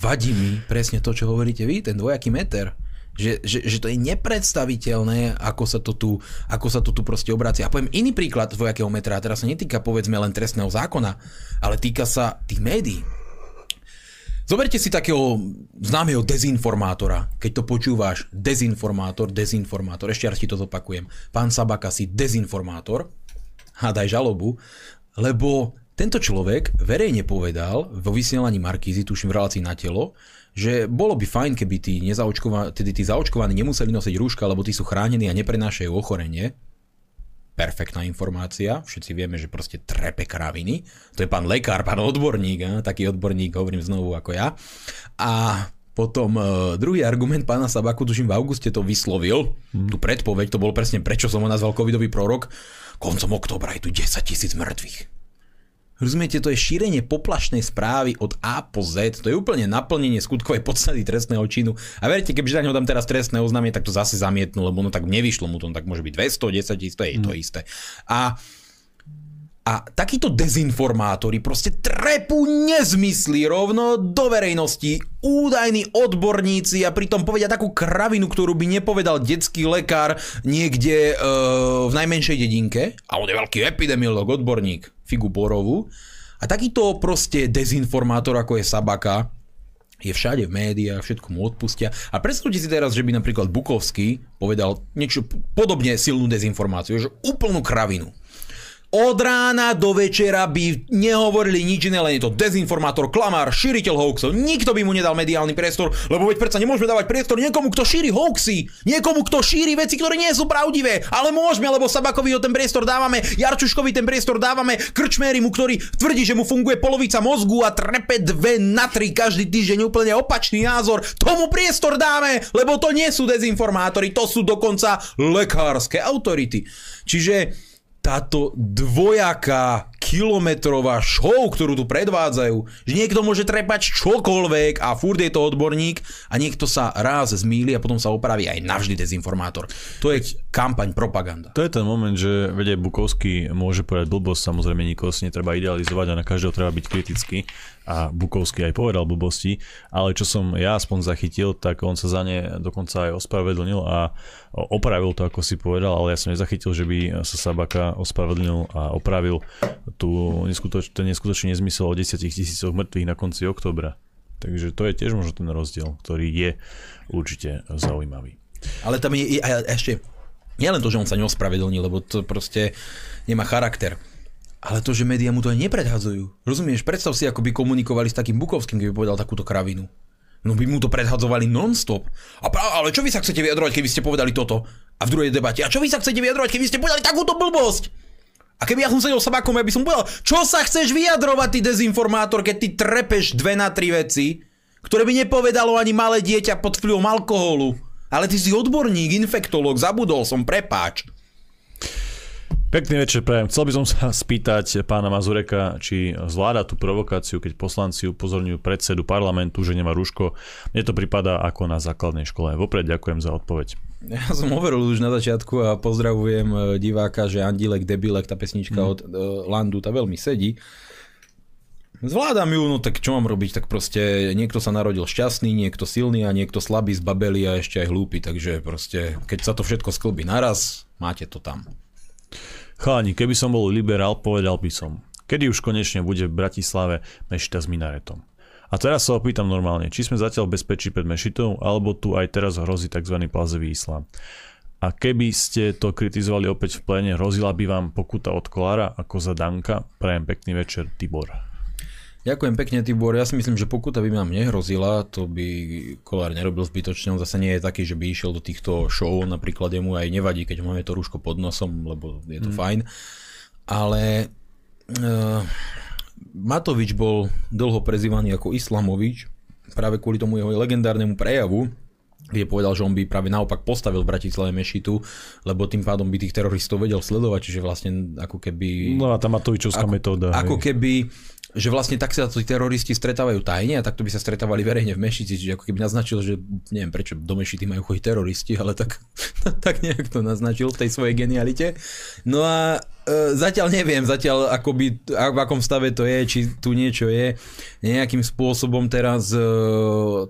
vadí mi presne to, čo hovoríte vy, ten dvojaký meter že, že, že to je nepredstaviteľné, ako sa to tu, ako sa to tu proste obracia. A poviem iný príklad dvojakého metra, a teraz sa netýka povedzme len trestného zákona, ale týka sa tých médií. Zoberte si takého známeho dezinformátora, keď to počúvaš, dezinformátor, dezinformátor, ešte raz ti to zopakujem. Pán Sabaka si dezinformátor, daj žalobu, lebo tento človek verejne povedal vo vysielaní Markízy, tuším v relácii na telo, že bolo by fajn, keby tí, nezaočkova- tedy tí zaočkovaní nemuseli nosiť rúška, lebo tí sú chránení a neprenášajú ochorenie. Perfektná informácia, všetci vieme, že proste trepe kraviny. To je pán lekár, pán odborník, a? taký odborník, hovorím znovu ako ja. A potom uh, druhý argument pána Sabaku, tuším v auguste to vyslovil, hmm. tú predpoveď, to bol presne prečo som ho nazval covidový prorok, koncom oktobra je tu 10 tisíc mŕtvych. Rozumiete, to je šírenie poplašnej správy od A po Z, to je úplne naplnenie skutkovej podstaty trestného činu. A verte, keďže na ňo dám teraz trestné oznámie, tak to zase zamietnú, lebo no tak nevyšlo mu to, no tak môže byť 200, 10 to je to mm. isté. A a takíto dezinformátori proste trepú nezmysly rovno do verejnosti. Údajní odborníci a pritom povedia takú kravinu, ktorú by nepovedal detský lekár niekde e, v najmenšej dedinke. A on je veľký epidemiolog, odborník, figu Borovu. A takýto proste dezinformátor, ako je Sabaka, je všade v médiách, všetko mu odpustia. A predstavte si teraz, že by napríklad Bukovský povedal niečo podobne silnú dezinformáciu, že úplnú kravinu od rána do večera by nehovorili nič iné, len je to dezinformátor, klamár, šíriteľ hoaxov. Nikto by mu nedal mediálny priestor, lebo veď predsa nemôžeme dávať priestor niekomu, kto šíri hoaxy, niekomu, kto šíri veci, ktoré nie sú pravdivé. Ale môžeme, lebo Sabakovi ho ten priestor dávame, Jarčuškovi ten priestor dávame, Krčmérimu, ktorý tvrdí, že mu funguje polovica mozgu a trepe dve na tri každý týždeň úplne opačný názor. Tomu priestor dáme, lebo to nie sú dezinformátori, to sú dokonca lekárske autority. Čiže táto dvojaká kilometrová show, ktorú tu predvádzajú, že niekto môže trepať čokoľvek a furt je to odborník a niekto sa raz zmýli a potom sa opraví aj navždy dezinformátor. To je kampaň propaganda. To je ten moment, že vedie Bukovský môže povedať blbosť, samozrejme nikoho si netreba idealizovať a na každého treba byť kritický a Bukovský aj povedal blbosti, ale čo som ja aspoň zachytil, tak on sa za ne dokonca aj ospravedlnil a opravil to, ako si povedal, ale ja som nezachytil, že by sa Sabaka ospravedlnil a opravil tú neskutoč, ten neskutočný nezmysel o 10 tisícoch mŕtvych na konci oktobra. Takže to je tiež možno ten rozdiel, ktorý je určite zaujímavý. Ale tam je, a ešte, nielen to, že on sa neospravedlnil, lebo to proste nemá charakter ale to, že médiá mu to aj nepredhadzujú. Rozumieš? Predstav si, ako by komunikovali s takým Bukovským, keby povedal takúto kravinu. No by mu to predhadzovali non-stop. A pra, ale čo vy sa chcete vyjadrovať, keby ste povedali toto? A v druhej debate, a čo vy sa chcete vyjadrovať, keby ste povedali takúto blbosť? A keby ja som sedel sabákom, ja by som povedal, čo sa chceš vyjadrovať, ty dezinformátor, keď ty trepeš dve na tri veci, ktoré by nepovedalo ani malé dieťa pod vplyvom alkoholu. Ale ty si odborník, infektolog, zabudol som, prepáč. Pekný večer, prajem. Chcel by som sa spýtať pána Mazureka, či zvláda tú provokáciu, keď poslanci upozorňujú predsedu parlamentu, že nemá rúško. Mne to prípada ako na základnej škole. Vopred ďakujem za odpoveď. Ja som hovoril už na začiatku a pozdravujem e, diváka, že Andilek Debilek, tá pesnička mm. od uh, Landu, tá veľmi sedí. Zvládam ju, no tak čo mám robiť, tak proste niekto sa narodil šťastný, niekto silný a niekto slabý, zbabelý a ešte aj hlúpy, takže proste keď sa to všetko sklbí naraz, máte to tam. Chalani, keby som bol liberál, povedal by som, kedy už konečne bude v Bratislave mešita s minaretom. A teraz sa opýtam normálne, či sme zatiaľ bezpečí pred mešitou, alebo tu aj teraz hrozí tzv. plazový islám. A keby ste to kritizovali opäť v pléne, hrozila by vám pokuta od Kolára ako za Danka. Prajem pekný večer, Tibor. Ďakujem pekne, Tibor. Ja si myslím, že pokuta by nám nehrozila, to by Kolár nerobil zbytočne. On zase nie je taký, že by išiel do týchto show, napríklad jemu aj nevadí, keď máme to rúško pod nosom, lebo je to mm. fajn. Ale uh, Matovič bol dlho prezývaný ako Islamovič, práve kvôli tomu jeho legendárnemu prejavu, kde povedal, že on by práve naopak postavil v Bratislave mešitu, lebo tým pádom by tých teroristov vedel sledovať, čiže vlastne ako keby... No a tá Matovičovská ako, metóda. Ako hej. keby že vlastne tak sa tí teroristi stretávajú tajne a takto by sa stretávali verejne v Mešiti, čiže ako keby naznačil, že neviem prečo do Mešity majú chodiť teroristi, ale tak, tak nejak to naznačil v tej svojej genialite. No a zatiaľ neviem, zatiaľ akoby, v akom stave to je, či tu niečo je. Nejakým spôsobom teraz e,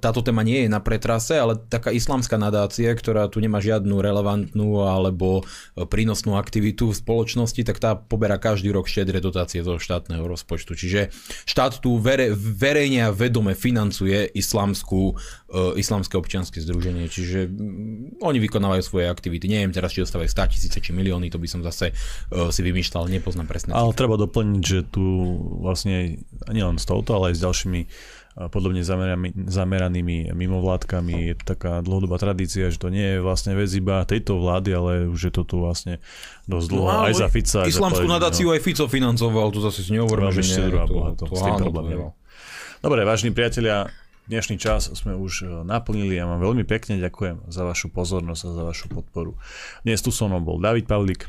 táto téma nie je na pretrase, ale taká islamská nadácia, ktorá tu nemá žiadnu relevantnú alebo e, prínosnú aktivitu v spoločnosti, tak tá poberá každý rok štedré dotácie zo štátneho rozpočtu. Čiže štát tu vere, verejne a vedome financuje islamskú, e, islamské občianske združenie, čiže mm, oni vykonávajú svoje aktivity. Neviem teraz, či dostávajú 100 tisíce či milióny, to by som zase e, si vymýšľal, nepoznám presne. Ale treba doplniť, že tu vlastne nielen s touto, ale aj s ďalšími podobne zameranými, zameranými mimovládkami je to taká dlhodobá tradícia, že to nie je vlastne vec iba tejto vlády, ale už je to tu vlastne dosť dlho no, aj za Fica. Islamskú nadáciu aj Fico financoval, to zase si nehovoríme, Máš že nie. druhá to, boha, to, to, s tým áno, nemal. Dobre, vážni priatelia, dnešný čas sme už e, naplnili a vám veľmi pekne ďakujem za vašu pozornosť a za vašu podporu. Dnes tu so mnou bol David Pavlík,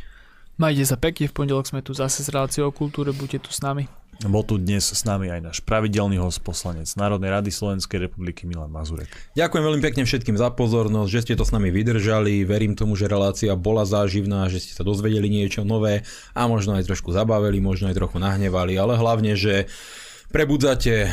Majte sa pekne, v pondelok sme tu zase s reláciou o kultúre, buďte tu s nami. bol tu dnes s nami aj náš pravidelný host poslanec Národnej rady Slovenskej republiky Milan Mazurek. Ďakujem veľmi pekne všetkým za pozornosť, že ste to s nami vydržali. Verím tomu, že relácia bola záživná, že ste sa dozvedeli niečo nové a možno aj trošku zabavili, možno aj trochu nahnevali, ale hlavne, že prebudzate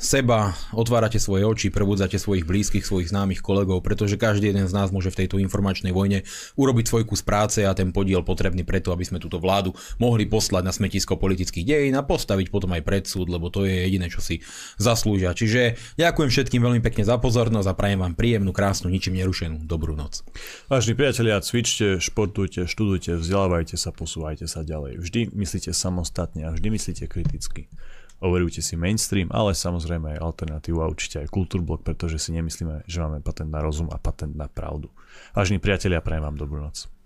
seba, otvárate svoje oči, prebudzate svojich blízkych, svojich známych kolegov, pretože každý jeden z nás môže v tejto informačnej vojne urobiť svoj kus práce a ten podiel potrebný preto, aby sme túto vládu mohli poslať na smetisko politických dejín a postaviť potom aj pred súd, lebo to je jediné, čo si zaslúžia. Čiže ďakujem všetkým veľmi pekne za pozornosť a prajem vám príjemnú, krásnu, ničím nerušenú dobrú noc. Vážni priatelia, cvičte, športujte, študujte, vzdelávajte sa, posúvajte sa ďalej. Vždy myslíte samostatne a vždy myslíte kriticky. Overujte si mainstream, ale samozrejme aj alternatívu a určite aj kultúrblok, pretože si nemyslíme, že máme patent na rozum a patent na pravdu. Vážni priatelia, prajem vám dobrú noc.